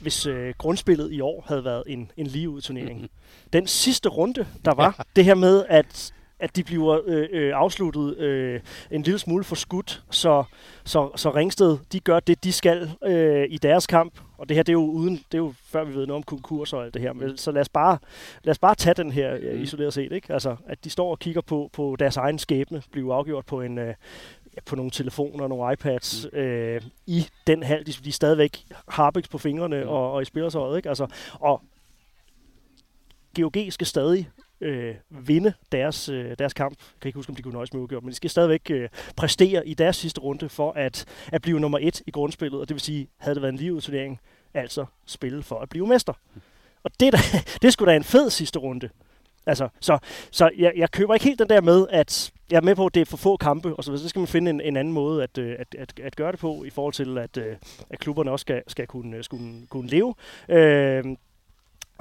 hvis øh, grundspillet i år havde været en, en ligeud turnering. Mm-hmm. Den sidste runde, der var, ja. det her med, at at de bliver øh, øh, afsluttet øh, en lille smule for skudt, så, så, så Ringsted, de gør det, de skal øh, i deres kamp. Og det her, det er jo uden, det er jo før vi ved noget om konkurs og alt det her. Men, så lad os bare, lad os bare tage den her øh, mm. isoleret set. Ikke? Altså, at de står og kigger på, på deres egen skæbne, blive afgjort på en, øh, ja, på nogle telefoner, nogle iPads mm. øh, i den halv. De, de stadigvæk harpiks på fingrene mm. og, og i spillersøjet. Ikke? Altså, og GOG skal stadig øh, vinde deres, øh, deres kamp. Jeg kan ikke huske, om de kunne nøjes med udgjort, men de skal stadigvæk øh, præstere i deres sidste runde for at, at blive nummer et i grundspillet. Og det vil sige, havde det været en liveturnering, altså spille for at blive mester. Og det, der, det skulle da en fed sidste runde. Altså, så så jeg, jeg køber ikke helt den der med, at jeg er med på, at det er for få kampe, og så, så skal man finde en, en anden måde at, øh, at, at, at gøre det på, i forhold til, at, øh, at klubberne også skal, skal kunne, skulle, kunne leve. Øh,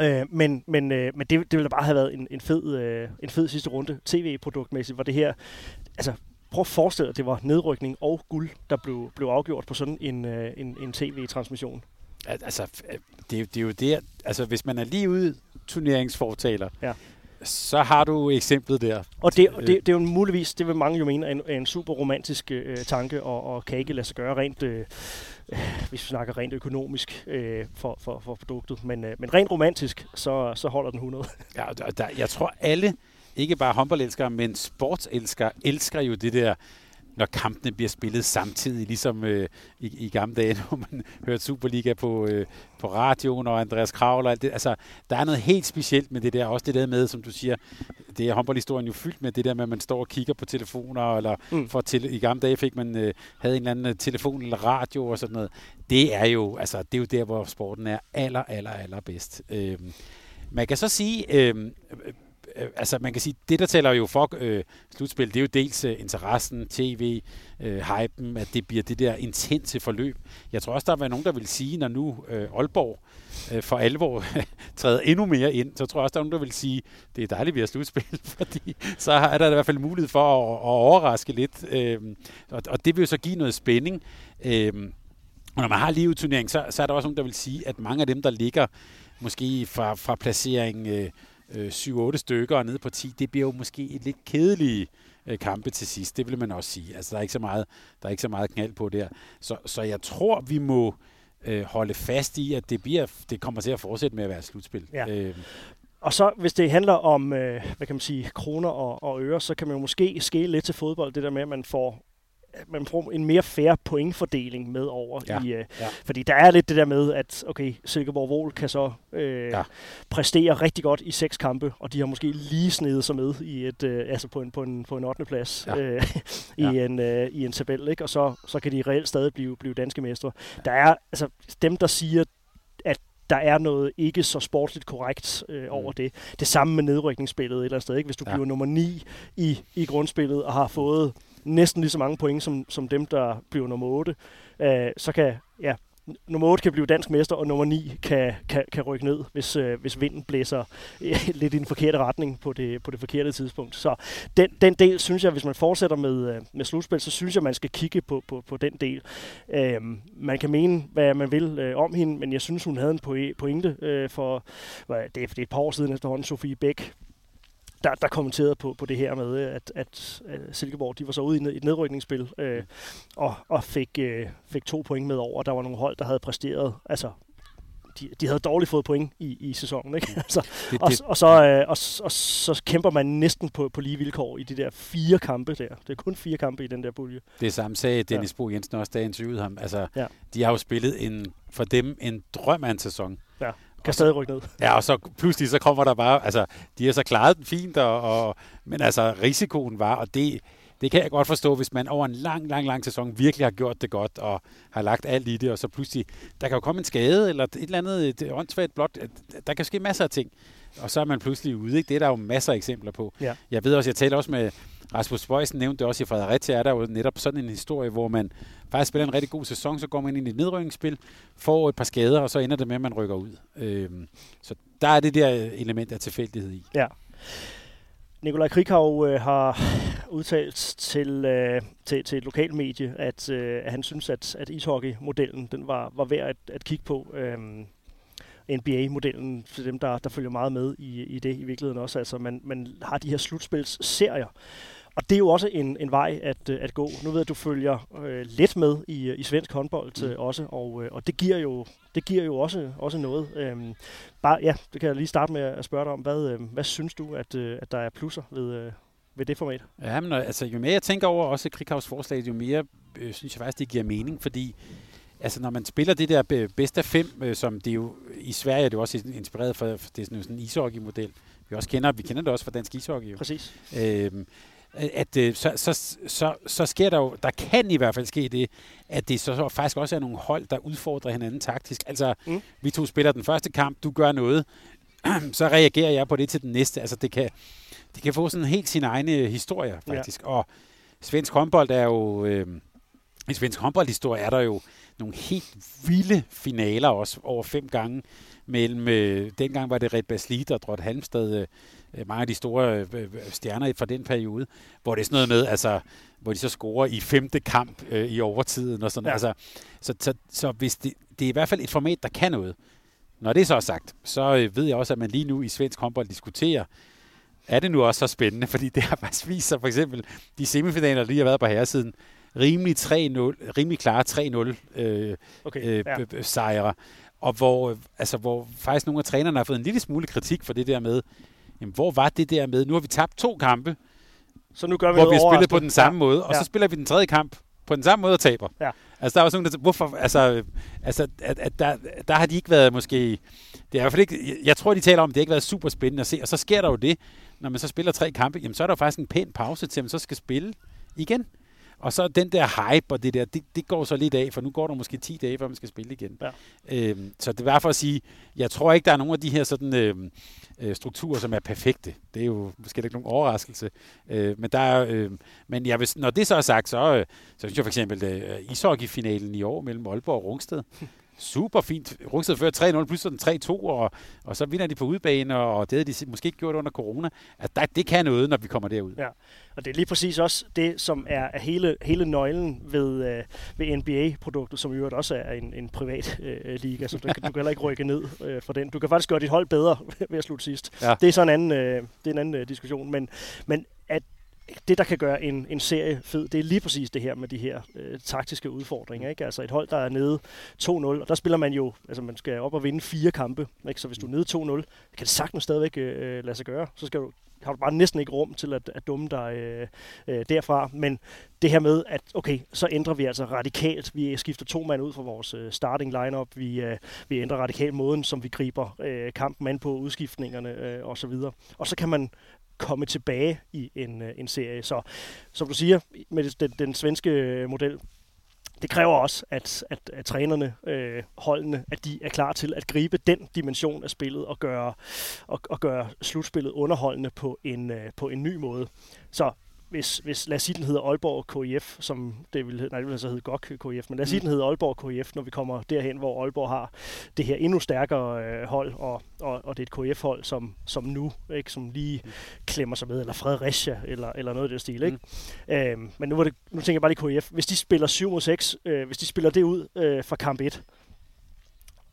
Øh, men men, øh, men det, det ville da bare have været en, en, fed, øh, en fed sidste runde tv-produktmæssigt, hvor det her, altså prøv at forestille dig, at det var nedrykning og guld, der blev, blev afgjort på sådan en, øh, en, en tv-transmission. Altså, det, det er jo det, altså hvis man er lige ude turneringsfortaler, ja så har du eksemplet der. Og det, det, det er jo muligvis, det vil mange jo mene, er en, en super romantisk øh, tanke, og, og kan ikke lade sig gøre rent, øh, hvis vi snakker rent økonomisk øh, for, for, for produktet. Men, øh, men rent romantisk, så, så holder den 100. Ja, der, der, jeg tror alle, ikke bare håndboldelskere, men sportselskere, elsker jo det der når kampene bliver spillet samtidig, ligesom øh, i, i gamle dage, når man hørte Superliga på, øh, på radioen og Andreas Kravl og alt det. Altså, der er noget helt specielt med det der. Også det der med, som du siger, det er håndboldhistorien jo fyldt med det der med, at man står og kigger på telefoner, eller mm. for til, i gamle dage fik man, øh, havde en eller anden øh, telefon eller radio og sådan noget. Det er jo, altså, det er jo der, hvor sporten er aller, aller, aller bedst. Øh, man kan så sige, øh, øh, altså man kan sige, det der taler jo for øh, slutspil, det er jo dels øh, interessen, tv, øh, hypen, at det bliver det der intense forløb. Jeg tror også, der var nogen, der vil sige, når nu øh, Aalborg øh, for alvor træder endnu mere ind, så tror jeg også, der er nogen, der vil sige, det er dejligt, vi har slutspil, fordi så er der i hvert fald mulighed for at, at overraske lidt, øh, og, og det vil jo så give noget spænding. Øh, og når man har liveturnering, så, så er der også nogen, der vil sige, at mange af dem, der ligger måske fra, fra placering øh, øh, 7-8 stykker og ned på 10, det bliver jo måske et lidt kedelige øh, kampe til sidst. Det vil man også sige. Altså, der er ikke så meget, der er ikke så meget knald på der. Så, så jeg tror, vi må øh, holde fast i, at det, bliver, det kommer til at fortsætte med at være et slutspil. Ja. Øh, og så hvis det handler om, øh, hvad kan man sige, kroner og, og øre, så kan man jo måske skele lidt til fodbold, det der med, at man får man får en mere fair pointfordeling med over. Ja, i, øh, ja. Fordi der er lidt det der med, at okay, Silkeborg Vol kan så øh, Ja. ja. præstere rigtig godt i seks kampe, og de har måske lige snedet sig med i et, øh, altså på en, på en, på en 8. plads Ja. ja. øh, i, Ja. en, øh, i en tabel, ikke? og så, så kan de reelt stadig blive, blive danske mestre. Der er altså dem, der siger, at der er noget ikke så sportsligt korrekt øh, over Mm. det. Det samme med nedrykningsspillet et eller andet sted. Ikke? Hvis du Ja. ja. bliver nummer 9 i, i grundspillet og har fået næsten lige så mange point som, som dem, der bliver nummer 8, øh, så kan ja, nummer 8 kan blive dansk mester, og nummer 9 kan, kan, kan rykke ned, hvis, øh, hvis vinden blæser øh, lidt i den forkerte retning på det, på det forkerte tidspunkt. Så den, den del, synes jeg, hvis man fortsætter med, øh, med slutspil, så synes jeg, man skal kigge på, på, på den del. Øh, man kan mene, hvad man vil øh, om hende, men jeg synes, hun havde en pointe øh, for, hvad, det, er, det er et par år siden efterhånden, Sofie Bæk, der, der kommenterede på, på det her med, at, at, at Silkeborg de var så ude i et nedrykningsspil øh, og, og fik, øh, fik to point med over. Der var nogle hold, der havde præsteret, altså de, de havde dårligt fået point i, i sæsonen. Ikke? altså, Det, og, det, og, så, øh, og, og så kæmper man næsten på, på lige vilkår i de der fire kampe der. Det er kun fire kampe i den der pulje. det samme sagde Dennis ja. Bo Jensen også, da han interviewede ham. Altså, Ja. de har jo spillet en, for dem en drøm af en sæson. Kan stadig rykke ned. Ja, og så pludselig så kommer der bare, altså, de har så klaret den fint, og, og, men altså, risikoen var, og det, det kan jeg godt forstå, hvis man over en lang, lang, lang sæson virkelig har gjort det godt, og har lagt alt i det, og så pludselig, der kan jo komme en skade, eller et eller andet et åndssvagt blot, der kan ske masser af ting, og så er man pludselig ude, ikke? Det er der jo masser af eksempler på. Ja. Jeg ved også, jeg taler også med Rasmus Bøjsen, nævnte det også i Fredericia, er der jo netop sådan en historie, hvor man faktisk spiller en rigtig god sæson, så går man ind i et nedrykningsspil, får et par skader, og så ender det med, at man rykker ud. Øhm, så der er det der element af tilfældighed i. Ja. Nikolaj Krikau øh, har udtalt til, øh, til, til et lokalt medie, at, øh, at han synes, at, at ishockey-modellen den var, var værd at, at kigge på. Øhm, NBA-modellen, for dem, der, der følger meget med i, i det i virkeligheden også. Altså, man, man har de her slutspilsserier. Og det er jo også en, en vej at, øh, at gå. Nu ved jeg, at du følger øh, lidt med i, i svensk håndbold øh, også, og, øh, og det giver jo, det giver jo også, også noget. Øhm, bare, ja, det kan jeg lige starte med at spørge dig om. Hvad, øh, hvad synes du, at, øh, at der er plusser ved, øh, ved det format? Ja, men altså, jo mere jeg tænker over også Krighavs forslag, jo mere øh, synes jeg faktisk, det giver mening, fordi altså, når man spiller det der be- bedst af fem, øh, som det jo i Sverige er det jo også inspireret for, for det er sådan en ishockey-model. Vi også kender, vi kender det også fra dansk ishockey. Jo. Præcis. Øhm, at øh, så, så, så, så sker der jo, der kan i hvert fald ske det, at det så, så faktisk også er nogle hold, der udfordrer hinanden taktisk. Altså, mm. Vi to spiller den første kamp, du gør noget, så reagerer jeg på det til den næste. Altså, det kan, det kan få sådan helt sine egne historier, faktisk. Ja. Og svensk håndbold er jo... Øh, I svensk håndboldhistorie er der jo nogle helt vilde finaler også over fem gange mellem, øh, dengang var det Red Baslit og Drott Halmstad, øh, øh, mange af de store øh, øh, stjerner fra den periode, hvor det er sådan noget med, altså, hvor de så scorer i femte kamp øh, i overtiden og sådan Ja. altså, så, så, så hvis det, det er i hvert fald et format, der kan noget. Når det er så er sagt, så øh, ved jeg også, at man lige nu i svensk håndbold diskuterer, er det nu også så spændende, fordi det har faktisk vist sig, for eksempel de semifinaler, der lige har været på herresiden, rimelig 3-0, rimelig klare 3-0 øh, Okay, øh, ja. sejre, og hvor, øh, altså, hvor faktisk nogle af trænerne har fået en lille smule kritik for det der med, jamen, hvor var det der med, nu har vi tabt to kampe, Så nu gør vi hvor vi har spillet på den samme ja. måde, og Ja. så spiller vi den tredje kamp på den samme måde og taber. Ja. Altså, der er også nogen, der hvorfor, altså, øh, altså at, at der, der har de ikke været måske, det er i hvert fald ikke, jeg, jeg tror, de taler om, at det ikke har været super spændende at se, og så sker der jo det, når man så spiller tre kampe, jamen så er der jo faktisk en pæn pause til, at man så skal spille igen. Og så den der hype og det der, det, det går så lidt af, for nu går der måske 10 dage, før man skal spille igen. Ja. Øhm, så det er bare for at sige, jeg tror ikke, der er nogen af de her sådan, øhm, øh, strukturer, som er perfekte. Det er jo måske ikke nogen overraskelse. Øh, men der er, øh, men jeg vil, når det så er sagt, så, øh, så synes jeg for eksempel øh, ishockeyfinalen i år mellem Aalborg og Rungsted. Super fint. Rungsted fører 3-0, plus så den 3-2, og, og så vinder de på udebane, og det havde de måske ikke gjort under corona. At der, det kan noget, når vi kommer derud. Ja. Og det er lige præcis også det, som er, hele, hele nøglen ved, øh, ved NBA-produktet, som i øvrigt også er en, en privat øh, liga, så du, kan- du kan heller ikke rykke ned øh, for den. Du kan faktisk gøre dit hold bedre ved at slutte sidst. Ja. Det er så en anden, øh, det er en anden øh, diskussion, men, men at det, der kan gøre en, en serie fed, det er lige præcis det her med de her øh, taktiske udfordringer. Ikke? Altså et hold, der er nede 2-0, og der spiller man jo, altså man skal op og vinde fire kampe. Ikke? Så hvis du er nede 2-0, kan det sagtens stadigvæk øh, lade sig gøre. Så skal du, har du bare næsten ikke rum til at, at dumme dig øh, øh, derfra. Men det her med, at okay, så ændrer vi altså radikalt. Vi skifter to mand ud fra vores øh, starting lineup. Vi, øh, vi ændrer radikalt måden, som vi griber øh, kampen an på, udskiftningerne øh, osv. Og, og så kan man komme tilbage i en, øh, en serie. Så som du siger, med den, den svenske øh, model, det kræver også, at, at, at trænerne, øh, holdene, at de er klar til at gribe den dimension af spillet og gøre, og, og gøre slutspillet underholdende på en, øh, på en ny måde. Så hvis, hvis lad os sige, den hedder Aalborg KIF, som det vil, nej, det vil så hedde GOG KIF, men lad os sige, mm. den hedder Aalborg KIF, når vi kommer derhen, hvor Aalborg har det her endnu stærkere øh, hold, og, og, og det er et KIF-hold, som, som nu, ikke, som lige mm. klemmer sig med, eller Fredericia, eller, eller noget af det stil. Ikke? Mm. Øhm, men nu, var det, nu tænker jeg bare lige KIF. Hvis de spiller 7 mod 6, øh, hvis de spiller det ud øh, fra kamp 1,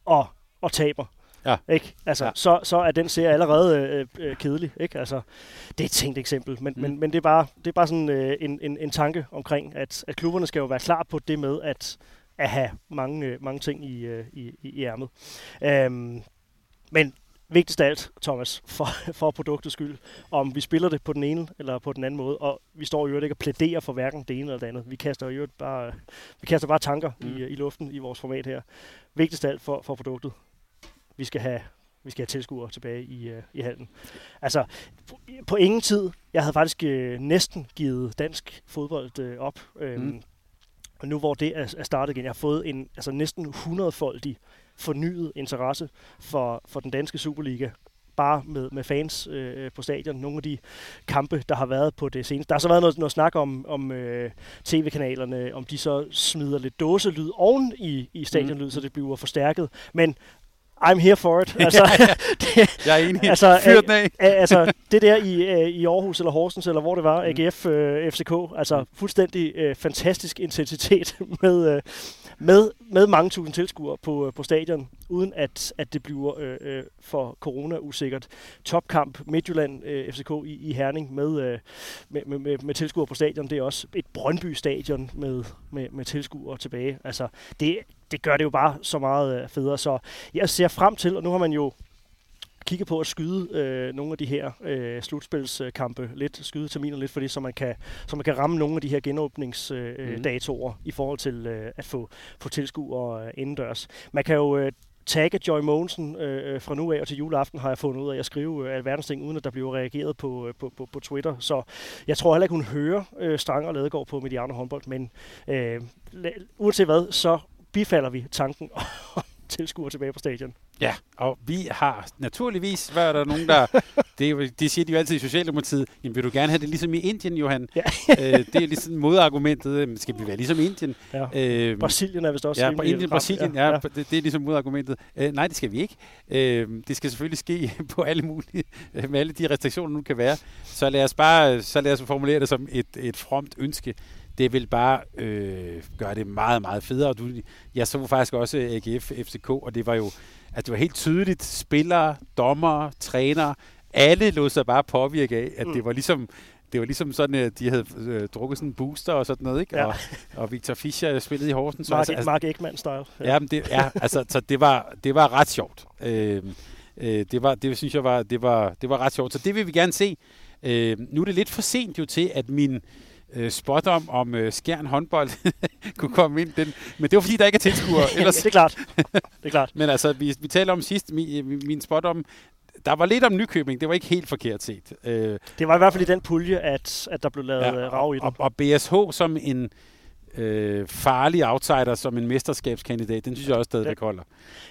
og, og taber, Ja. Ikke? Altså, ja. så, så er den serie allerede øh, øh, kedelig. Ikke? Altså, det er et tænkt eksempel, men, mm. men, men det, er bare, det er bare sådan øh, en, en, en tanke omkring, at, at klubberne skal jo være klar på det med at, at have mange, øh, mange ting i, øh, i, i ærmet. Øhm, men vigtigst af alt, Thomas, for, for produktets skyld, om vi spiller det på den ene eller på den anden måde, og vi står jo ikke og plæderer for hverken det ene eller det andet. Vi kaster jo bare, vi kaster bare tanker mm. i, i luften i vores format her. Vigtigst af alt for, for produktet vi skal have vi skal have tilskuere tilbage i, uh, i halen. Altså, på, ingen tid, jeg havde faktisk uh, næsten givet dansk fodbold uh, op. Um, mm. Og nu hvor det er, er startet igen, jeg har fået en altså næsten 100-foldig fornyet interesse for, for den danske Superliga bare med, med fans øh, på stadion. Nogle af de kampe, der har været på det seneste. Der har så været noget, noget snak om, om øh, tv-kanalerne, om de så smider lidt dåselyd oven i, i stadionlyd, mm. så det bliver forstærket. Men I'm here for it. Altså, ja, ja. det, jeg er enig. Altså, Fyr den af. altså, det der i, øh, i Aarhus eller Horsens, eller hvor det var, AGF, øh, FCK, altså mm. fuldstændig uh, fantastisk intensitet med, uh, med, med mange tusind tilskuere på, øh, på stadion, uden at, at det bliver øh, øh for corona-usikkert. Topkamp Midtjylland øh, FCK i, i Herning med, øh, med, med, med, med tilskuere på stadion. Det er også et Brøndby-stadion med, med, med tilskuere tilbage. Altså, det, det gør det jo bare så meget øh, federe. Så jeg ser frem til, og nu har man jo kigget på at skyde øh, nogle af de her øh, slutspilskampe lidt, skyde terminer lidt for det, så man kan, så man kan ramme nogle af de her genåbningsdatoer øh, mm. i forhold til øh, at få, få tilskuere øh, indendørs. Man kan jo øh, tagge Joy Mogensen øh, øh, fra nu af og til juleaften, har jeg fundet ud af at skrive øh, alverdens ting, uden at der bliver reageret på, øh, på, på, på Twitter. Så jeg tror heller ikke, hun hører øh, Strang og Ladegaard på Mediano håndbold, men øh, uanset hvad, så bifalder vi tanken om tilskuere tilbage på stadion. Ja, og vi har naturligvis, hvad er der nogen, der, det, det siger de jo altid i Socialdemokratiet, jamen vil du gerne have det ligesom i Indien, Johan? Ja. øh, det er ligesom modargumentet, skal vi være ligesom Indien? Ja. Øh, Brasilien er vist også Ja, Indien, Brasilien, ja, ja. ja det, det er ligesom modargumentet. Øh, nej, det skal vi ikke. Øh, det skal selvfølgelig ske på alle mulige, med alle de restriktioner, nu kan være. Så lad os bare, så lad os formulere det som et, et fromt ønske det vil bare øh, gøre det meget, meget federe. Du, jeg så faktisk også AGF, FCK, og det var jo at det var helt tydeligt, spillere, dommer, træner, alle lod sig bare påvirke af, at mm. det var ligesom det var ligesom sådan, at de havde øh, drukket sådan en booster og sådan noget, ikke? Ja. Og, og Victor Fischer spillede i Horsens. Mark, altså, altså, Mark Ekman-style. Ja, men det, ja altså, så det var, det var ret sjovt. Øh, øh, det, var, det synes jeg var, det var, det var ret sjovt. Så det vil vi gerne se. Øh, nu er det lidt for sent jo til, at min, øh, spot om, om øh, skjern håndbold kunne komme ind. Den, men det var fordi, der ikke er tilskuere. Ellers... det er klart. Det er klart. men altså, vi, vi taler om sidst, min, min spot om, der var lidt om Nykøbing. Det var ikke helt forkert set. Øh, det var i hvert fald i den pulje, at, at der blev lavet ja, øh, rav i den. Og, og BSH som en øh, farlig outsider som en mesterskabskandidat, den synes jeg også stadigvæk holder.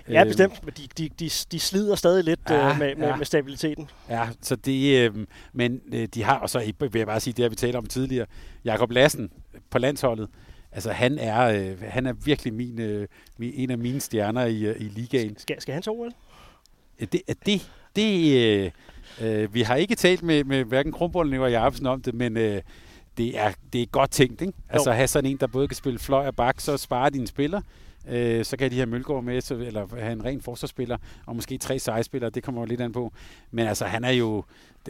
Ja, øh, bestemt, men de, de, de, de slider stadig lidt ja, øh, med, med, ja. med stabiliteten. Ja, så det, øh, men øh, de har, og så vil jeg bare sige det, har vi talt om tidligere, Jakob Lassen på landsholdet, Altså, han er, øh, han er virkelig min, øh, en af mine stjerner i, øh, i ligaen. Skal, skal han til OL? Det, det, det øh, øh, vi har ikke talt med, med hverken Kronbollen eller Jacobsen om det, men øh, det er, det er godt tænkt, ikke? Jo. Altså at have sådan en, der både kan spille fløj og bak, så sparer dine spiller. Øh, så kan de have Mølgaard med, så, eller have en ren forsvarsspiller, og måske tre sejspillere, det kommer jo lidt an på. Men altså, han er jo,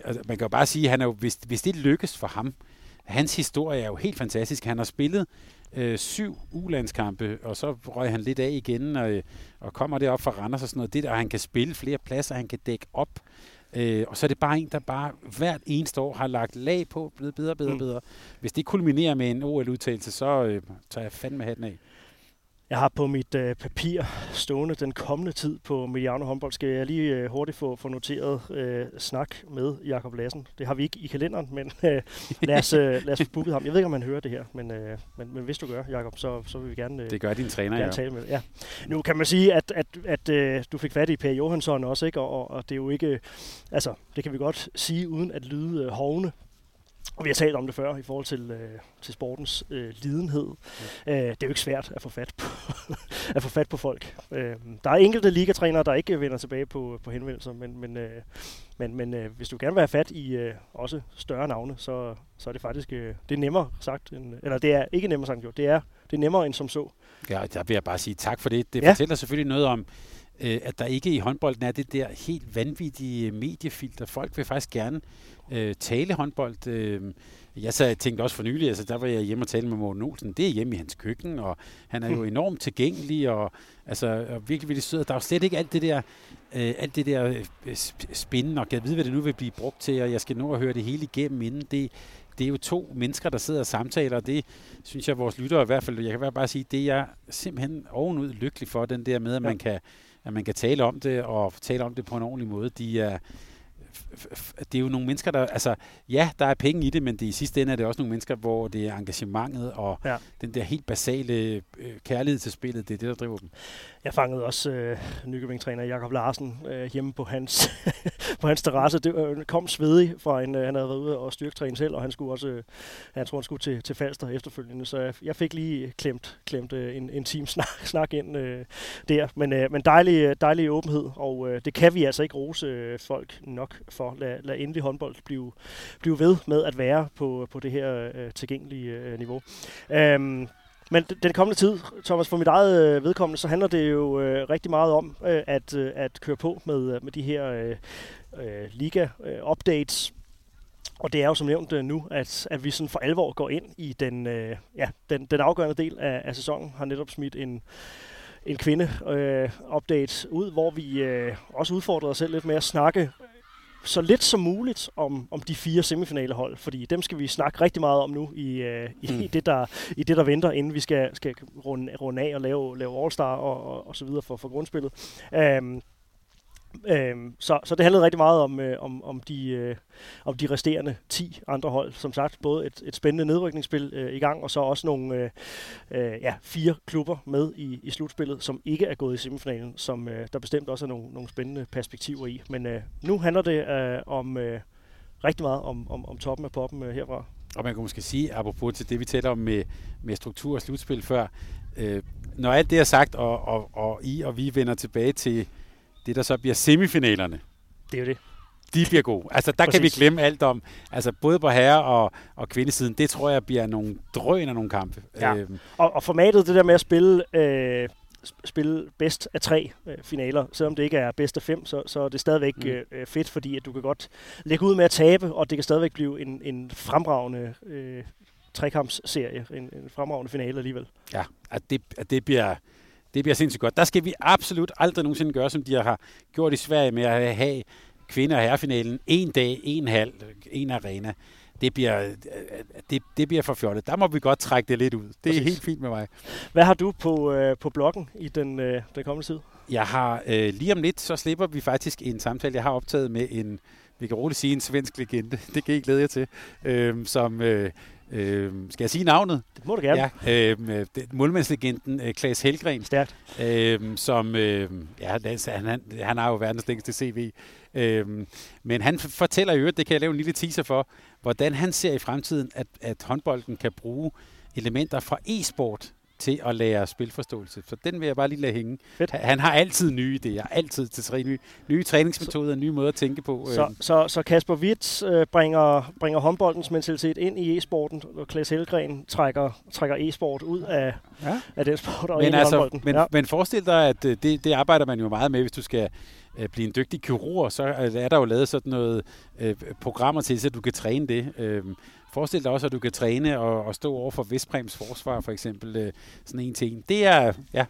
altså, man kan jo bare sige, han er jo, hvis, hvis det lykkes for ham, hans historie er jo helt fantastisk. Han har spillet øh, syv ulandskampe, og så røg han lidt af igen, og, og kommer derop fra Randers og sådan noget. Det der, han kan spille flere pladser, han kan dække op. Øh, og så er det bare en, der bare hvert eneste år har lagt lag på, blevet bedre, bedre, mm. bedre. Hvis det kulminerer med en OL-udtalelse, så øh, tager jeg fandme hatten af. Jeg har på mit øh, papir stående den kommende tid på Mediano håndbold. Skal jeg lige øh, hurtigt få, få noteret øh, snak med Jakob Lassen. Det har vi ikke i kalenderen, men øh, lad, os, øh, lad os booke ham. Jeg ved ikke, om han hører det her, men, øh, men, men hvis du gør, Jakob, så, så vil vi gerne, øh, det gør din træner, gerne ja. tale med ja. Nu kan man sige, at, at, at øh, du fik fat i Per Johansson også, ikke? Og, og, og det er jo ikke... Altså, det kan vi godt sige, uden at lyde øh, hovne. Og vi har talt om det før i forhold til, øh, til sportens øh, lidenhed. Ja. Øh, det er jo ikke svært at få fat på, at få fat på folk. Øh, der er enkelte ligatrænere, der ikke vender tilbage på, på henvendelser, men, men, øh, men, men øh, hvis du gerne vil have fat i øh, også større navne, så, så er det faktisk øh, det er nemmere sagt, end, eller det er ikke nemmere sagt, jo, det er, det er nemmere end som så. Ja, der vil jeg bare sige tak for det. Det ja. fortæller selvfølgelig noget om, øh, at der ikke i håndbolden er det der helt vanvittige mediefilter. Folk vil faktisk gerne øh, tale håndbold. Øh, jeg så tænkte også for nylig, altså der var jeg hjemme og tale med Morten Olsen. Det er hjemme i hans køkken, og han er jo enormt tilgængelig, og, altså, og virkelig, virkelig sød. Der er jo slet ikke alt det der, øh, alt det der øh, spændende, og jeg ved, hvad det nu vil blive brugt til, og jeg skal nå at høre det hele igennem inden. Det, det er jo to mennesker, der sidder og samtaler, og det synes jeg, vores lyttere i hvert fald, jeg kan bare sige, det er jeg simpelthen ovenud lykkelig for, den der med, at man kan at man kan tale om det, og tale om det på en ordentlig måde. De er, det er jo nogle mennesker, der, altså, ja, der er penge i det, men det i sidste ende er det også nogle mennesker, hvor det er engagementet og ja. den der helt basale øh, kærlighed til spillet, det er det, der driver dem. Jeg fangede også øh, Nykøbing-træner Jakob Larsen øh, hjemme på hans, på hans terrasse. Det øh, kom svedig fra en, øh, han havde været ude og styrketræne selv, og han skulle også, øh, han tror, han skulle til, til Falster efterfølgende, så jeg, jeg fik lige klemt, klemt øh, en, en team snak, snak ind øh, der. Men, øh, men dejlig, øh, dejlig åbenhed, og øh, det kan vi altså ikke rose øh, folk nok for. Lad, lad endelig håndbold blive, blive ved med at være på, på det her øh, tilgængelige øh, niveau. Øh, men den kommende tid, Thomas, for mit eget øh, vedkommende, så handler det jo øh, rigtig meget om øh, at, øh, at køre på med, øh, med de her øh, øh, liga-updates. Øh, Og det er jo som nævnt øh, nu, at, at vi sådan for alvor går ind i den, øh, ja, den, den afgørende del af, af sæsonen. Har netop smidt en, en kvinde-update øh, ud, hvor vi øh, også udfordrer os selv lidt med at snakke så lidt som muligt om, om de fire semifinalehold, fordi dem skal vi snakke rigtig meget om nu i, uh, i, mm. det, der, i det, der venter, inden vi skal, skal runde, runde af og lave, lave All-Star og, og, og så videre for, for grundspillet. Um, Øhm, så, så det handlede rigtig meget om, øh, om, om, de, øh, om de resterende 10 andre hold. Som sagt, både et, et spændende nedrykningsspil øh, i gang, og så også nogle øh, øh, ja, fire klubber med i, i slutspillet, som ikke er gået i semifinalen, som øh, der bestemt også er nogle, nogle spændende perspektiver i. Men øh, nu handler det øh, om øh, rigtig meget om, om, om toppen af poppen øh, herfra. Og man kan måske sige, apropos til det, vi taler om med, med struktur og slutspil før, øh, når alt det er sagt, og, og, og I og vi vender tilbage til det, der så bliver semifinalerne. Det er jo det. De bliver gode. Altså, der Præcis. kan vi glemme alt om, altså både på herre- og, og kvindesiden, det tror jeg bliver nogle drøn af nogle kampe. Ja. Øhm. Og, og formatet, det der med at spille, øh, spille bedst af tre øh, finaler, selvom det ikke er bedst af fem, så, så er det stadigvæk mm. øh, fedt, fordi at du kan godt lægge ud med at tabe, og det kan stadigvæk blive en, en fremragende øh, trekampsserie, en, en fremragende finale alligevel. Ja, at det, at det bliver det bliver sindssygt godt. Der skal vi absolut aldrig nogensinde gøre, som de har gjort i Sverige med at have kvinder- og herrefinalen en dag, en halv, en arena. Det bliver, det, det bliver for fjollet. Der må vi godt trække det lidt ud. Det Præcis. er helt fint med mig. Hvad har du på, øh, på bloggen i den, øh, den kommende tid? Jeg har øh, lige om lidt, så slipper vi faktisk en samtale, jeg har optaget med en, vi kan roligt sige en svensk legende, det kan I glæde jer til, øh, som øh, Øh, skal jeg sige navnet? Det må du gerne. Ja, øh, målmandslegenden øh, Klaas Helgren. Stærkt. Øh, som, øh, ja, han, han, han har jo verdens længste CV. Øh, men han fortæller jo, det kan jeg lave en lille teaser for, hvordan han ser i fremtiden, at, at håndbolden kan bruge elementer fra e-sport til at lære spilforståelse. Så den vil jeg bare lige lade hænge. Fedt. Han har altid nye idéer, altid til tre nye, nye træningsmetoder, nye måder at tænke på. Så, øhm. så, så Kasper Witt øh, bringer, bringer håndboldens mentalitet ind i e-sporten, og Klaas Helgren trækker, trækker e-sport ud af, ja. af den sport og men ind altså, i håndbolden. Men, ja. men forestil dig, at øh, det, det arbejder man jo meget med, hvis du skal øh, blive en dygtig kirurg, så er der jo lavet sådan noget øh, programmer til, så du kan træne det. Øh, forestil dig også, at du kan træne og, og stå over for Vestprems forsvar, for eksempel, øh, sådan en til en. Det er, ja,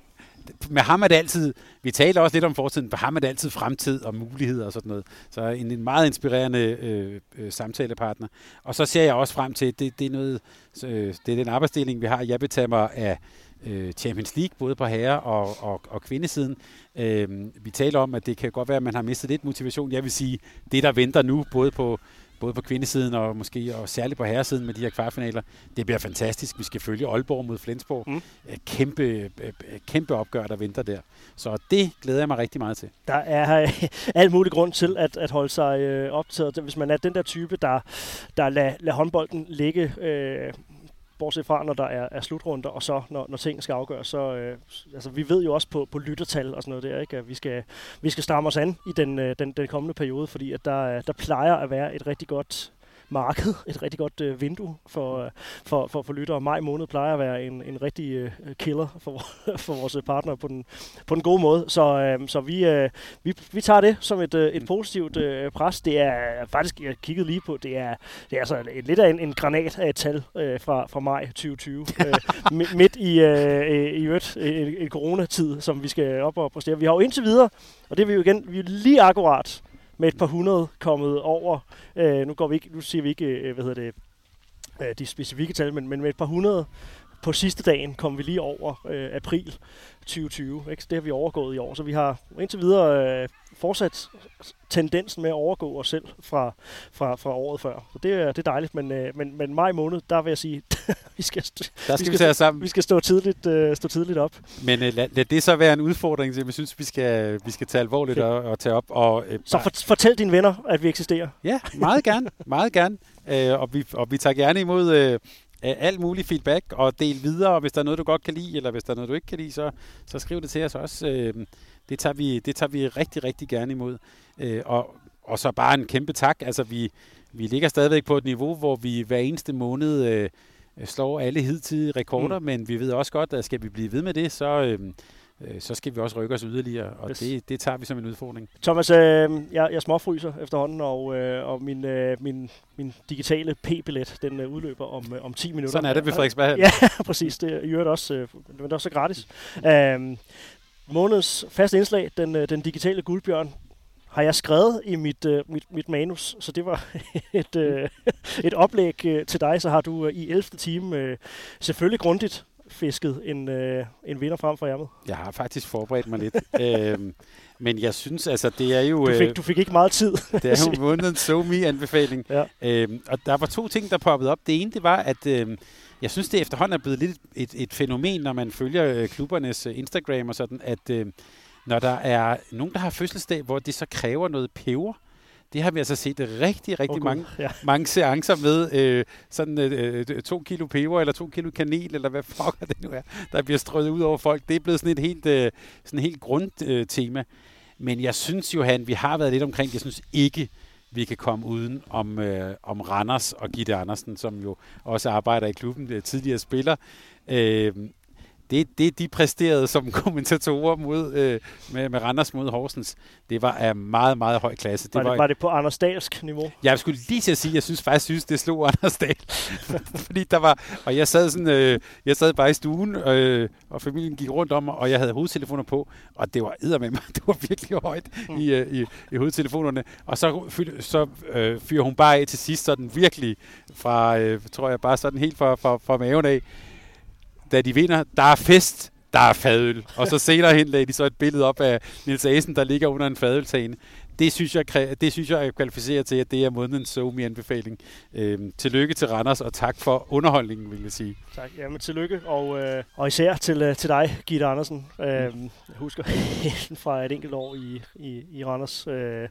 med ham er det altid, vi taler også lidt om fortiden, med ham er det altid fremtid og muligheder og sådan noget. Så en, en meget inspirerende øh, øh, samtalepartner. Og så ser jeg også frem til, det, det er noget, øh, det er den arbejdsdeling, vi har. Jeg betager mig af øh, Champions League, både på herre- og, og, og kvindesiden. Øh, vi taler om, at det kan godt være, at man har mistet lidt motivation. Jeg vil sige, det der venter nu, både på både på kvindesiden og måske og særligt på herresiden med de her kvartfinaler. Det bliver fantastisk. Vi skal følge Aalborg mod Flensborg. Mm. Kæmpe, kæmpe opgør, der venter der. Så det glæder jeg mig rigtig meget til. Der er alt mulig grund til at, at holde sig øh, optaget. Hvis man er den der type, der, der lader, lader håndbolden ligge øh, bortset fra, når der er, er slutrunder, og så når, når ting skal afgøres, så øh, altså, vi ved jo også på, på lyttertal og sådan noget der, ikke, at vi skal, vi skal stramme os an i den, øh, den, den kommende periode, fordi at der, øh, der plejer at være et rigtig godt marked, et rigtig godt øh, vindue for, øh, for, for, for lyttere. Maj måned plejer at være en, en rigtig øh, killer for, for vores partner på den, på den gode måde. Så, øh, så vi, øh, vi, vi tager det som et, øh, et positivt øh, pres. Det er faktisk, jeg kiggede lige på, det er, det er altså et, lidt af en, en granat af et tal øh, fra, fra maj 2020. øh, midt i, øh, i øvrigt en, en coronatid, som vi skal op og præstere. Vi har jo indtil videre, og det er vi jo igen, vi er lige akkurat med et par hundrede kommet over. Øh, nu, går vi ikke, nu siger vi ikke, øh, hvad hedder det, øh, de specifikke tal, men, men med et par hundrede på sidste dagen kom vi lige over øh, april 2020. Ikke? Det har vi overgået i år, så vi har indtil videre øh, fortsat tendensen med at overgå os selv fra, fra, fra året før. Så det, er, det er dejligt, men, øh, men, men maj måned, der vil jeg sige, vi skal, der skal vi, skal, vi, sammen. vi skal stå tidligt, øh, stå tidligt op. Men øh, lad, lad det så være en udfordring, som jeg synes, vi skal, vi skal tage alvorligt og, og tage op. Og, øh, så for, fortæl dine venner, at vi eksisterer. Ja, meget gerne. meget gerne. Øh, og, vi, og vi tager gerne imod... Øh, alt mulig feedback og del videre, og hvis der er noget, du godt kan lide, eller hvis der er noget, du ikke kan lide, så, så skriv det til os også. Øh, det, tager vi, det tager vi rigtig, rigtig gerne imod. Øh, og, og så bare en kæmpe tak. Altså, vi, vi ligger stadigvæk på et niveau, hvor vi hver eneste måned øh, slår alle hidtidige rekorder, mm. men vi ved også godt, at skal vi blive ved med det, så... Øh, øh, så skal vi også rykke os yderligere, og yes. det, det tager vi som en udfordring. Thomas, øh, jeg, jeg småfryser efterhånden, og, øh, og min, øh, min, min digitale p-billet, den øh, udløber om, øh, om 10 minutter. Sådan er det ved Frederiksberg. Ja, præcis. Det er jo også, øh, men det er også gratis. Øh, måneds fast indslag, den, øh, den digitale guldbjørn, har jeg skrevet i mit, uh, mit, mit manus, så det var et, uh, et oplæg uh, til dig, så har du uh, i 11. time uh, selvfølgelig grundigt fisket en, uh, en vinder frem for ærmet. Jeg har faktisk forberedt mig lidt. øhm, men jeg synes, altså, det er jo... Du fik, du fik ikke meget tid. det er jo månedens so me-anbefaling. Ja. Øhm, og der var to ting, der poppede op. Det ene, det var, at øhm, jeg synes, det efterhånden er blevet lidt et, et fænomen, når man følger øh, klubbernes øh, Instagram og sådan, at øh, når der er nogen, der har fødselsdag, hvor det så kræver noget peber, det har vi altså set rigtig, rigtig okay. mange, ja. mange seancer med. Øh, sådan øh, øh, to kilo peber, eller to kilo kanel, eller hvad fuck det nu er, der bliver strøget ud over folk. Det er blevet sådan et helt, øh, sådan et helt grundtema. Øh, Men jeg synes, Johan, vi har været lidt omkring, jeg synes ikke, vi kan komme uden om, øh, om Randers og Gitte Andersen, som jo også arbejder i klubben, øh, tidligere spiller. Øh, det, det de præsterede som kommentatorer mod, øh, med, med Randers mod Horsens, det var af meget, meget høj klasse. Det var, det, var, var det på Anders Dahlsk niveau? Jeg skulle lige til at sige, jeg synes faktisk, synes, det slog Anders Dahl. Fordi der var, og jeg sad, sådan, øh, jeg sad bare i stuen, øh, og familien gik rundt om mig, og jeg havde hovedtelefoner på, og det var med mig, det var virkelig højt mm. i, øh, i, i hovedtelefonerne. Og så, så øh, fyrer hun bare af til sidst, sådan virkelig fra, øh, tror jeg, bare sådan helt fra, fra, fra maven af da de vinder, der er fest, der er fadøl. Og så senere hen lagde de så et billede op af Nils Asen, der ligger under en fadøltagene. Det synes jeg, det synes jeg kvalificerer til, at det er månedens somi anbefaling. Øhm, tillykke til Randers, og tak for underholdningen, vil jeg sige. Tak. Jamen, tillykke, og, øh, og især til, øh, til dig, Gitte Andersen. Øh, jeg husker fra et enkelt år i, i, i Randers, øh,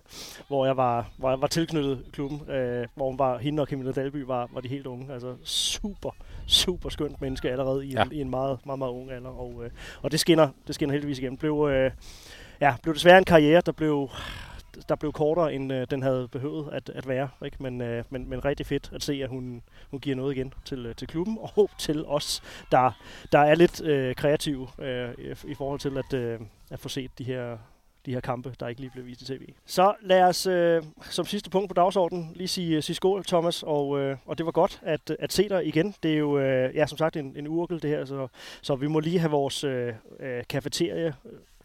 hvor jeg var, var, var tilknyttet klubben, øh, hvor var, hende og Camilla Dalby var, var de helt unge. Altså super super skønt menneske allerede i, ja. en, i en meget, meget, meget ung alder. Og, øh, og det skinner, det skinner heldigvis igen. Blev, øh, ja, blev desværre en karriere, der blev, der blev kortere, end øh, den havde behøvet at, at være. Ikke? Men, øh, men, men rigtig fedt at se, at hun, hun giver noget igen til, øh, til klubben og til os, der, der er lidt øh, kreative øh, i, i forhold til at, øh, at få set de her de her kampe, der ikke lige blev vist i tv. Så lad os øh, som sidste punkt på dagsordenen lige sige, øh, sige skål, Thomas, og, øh, og det var godt at, at se dig igen. Det er jo, øh, ja, som sagt, en, en urkel det her, så, så vi må lige have vores øh, øh, kafeterie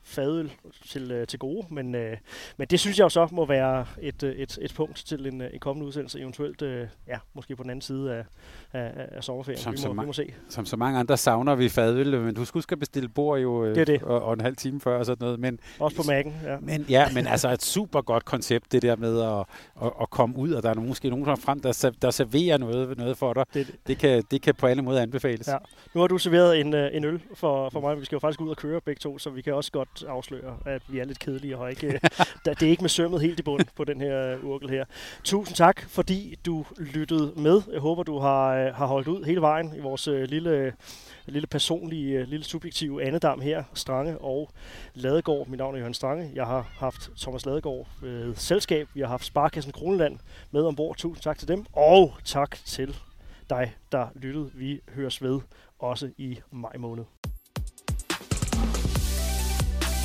fadøl til, øh, til gode, men, øh, men det synes jeg jo så må være et, øh, et, et punkt til en, en kommende udsendelse, eventuelt øh, ja, måske på den anden side af, af, af sommerferien. Som, vi, må, vi må se. som så mange andre savner vi fadøl, men du skulle skal bestille bord jo øh, det det. Og, og en halv time før og sådan noget. Men, Også på Mac'en, ja. Men, ja, men altså et super godt koncept, det der med at, at, at komme ud, og der er måske nogen der frem, der, der serverer noget, noget for dig. Det, det. kan, det kan på alle måder anbefales. Ja. Nu har du serveret en, øh, en øl for, for mig. Vi skal jo faktisk ud og køre begge to, så vi kan også godt afsløre, at vi er lidt kedelige og ikke, det er ikke med sømmet helt i bund på den her urkel her. Tusind tak, fordi du lyttede med. Jeg håber, du har, øh, har holdt ud hele vejen i vores øh, lille, lille personlige, lille subjektive andedam her. Strange og Ladegård. Mit navn er Jørgen Strange. Jeg har haft Thomas Ladegård ved selskab. Vi har haft Sparkassen Kroneland med ombord. Tusind tak til dem. Og tak til dig, der lyttede. Vi høres ved også i maj måned.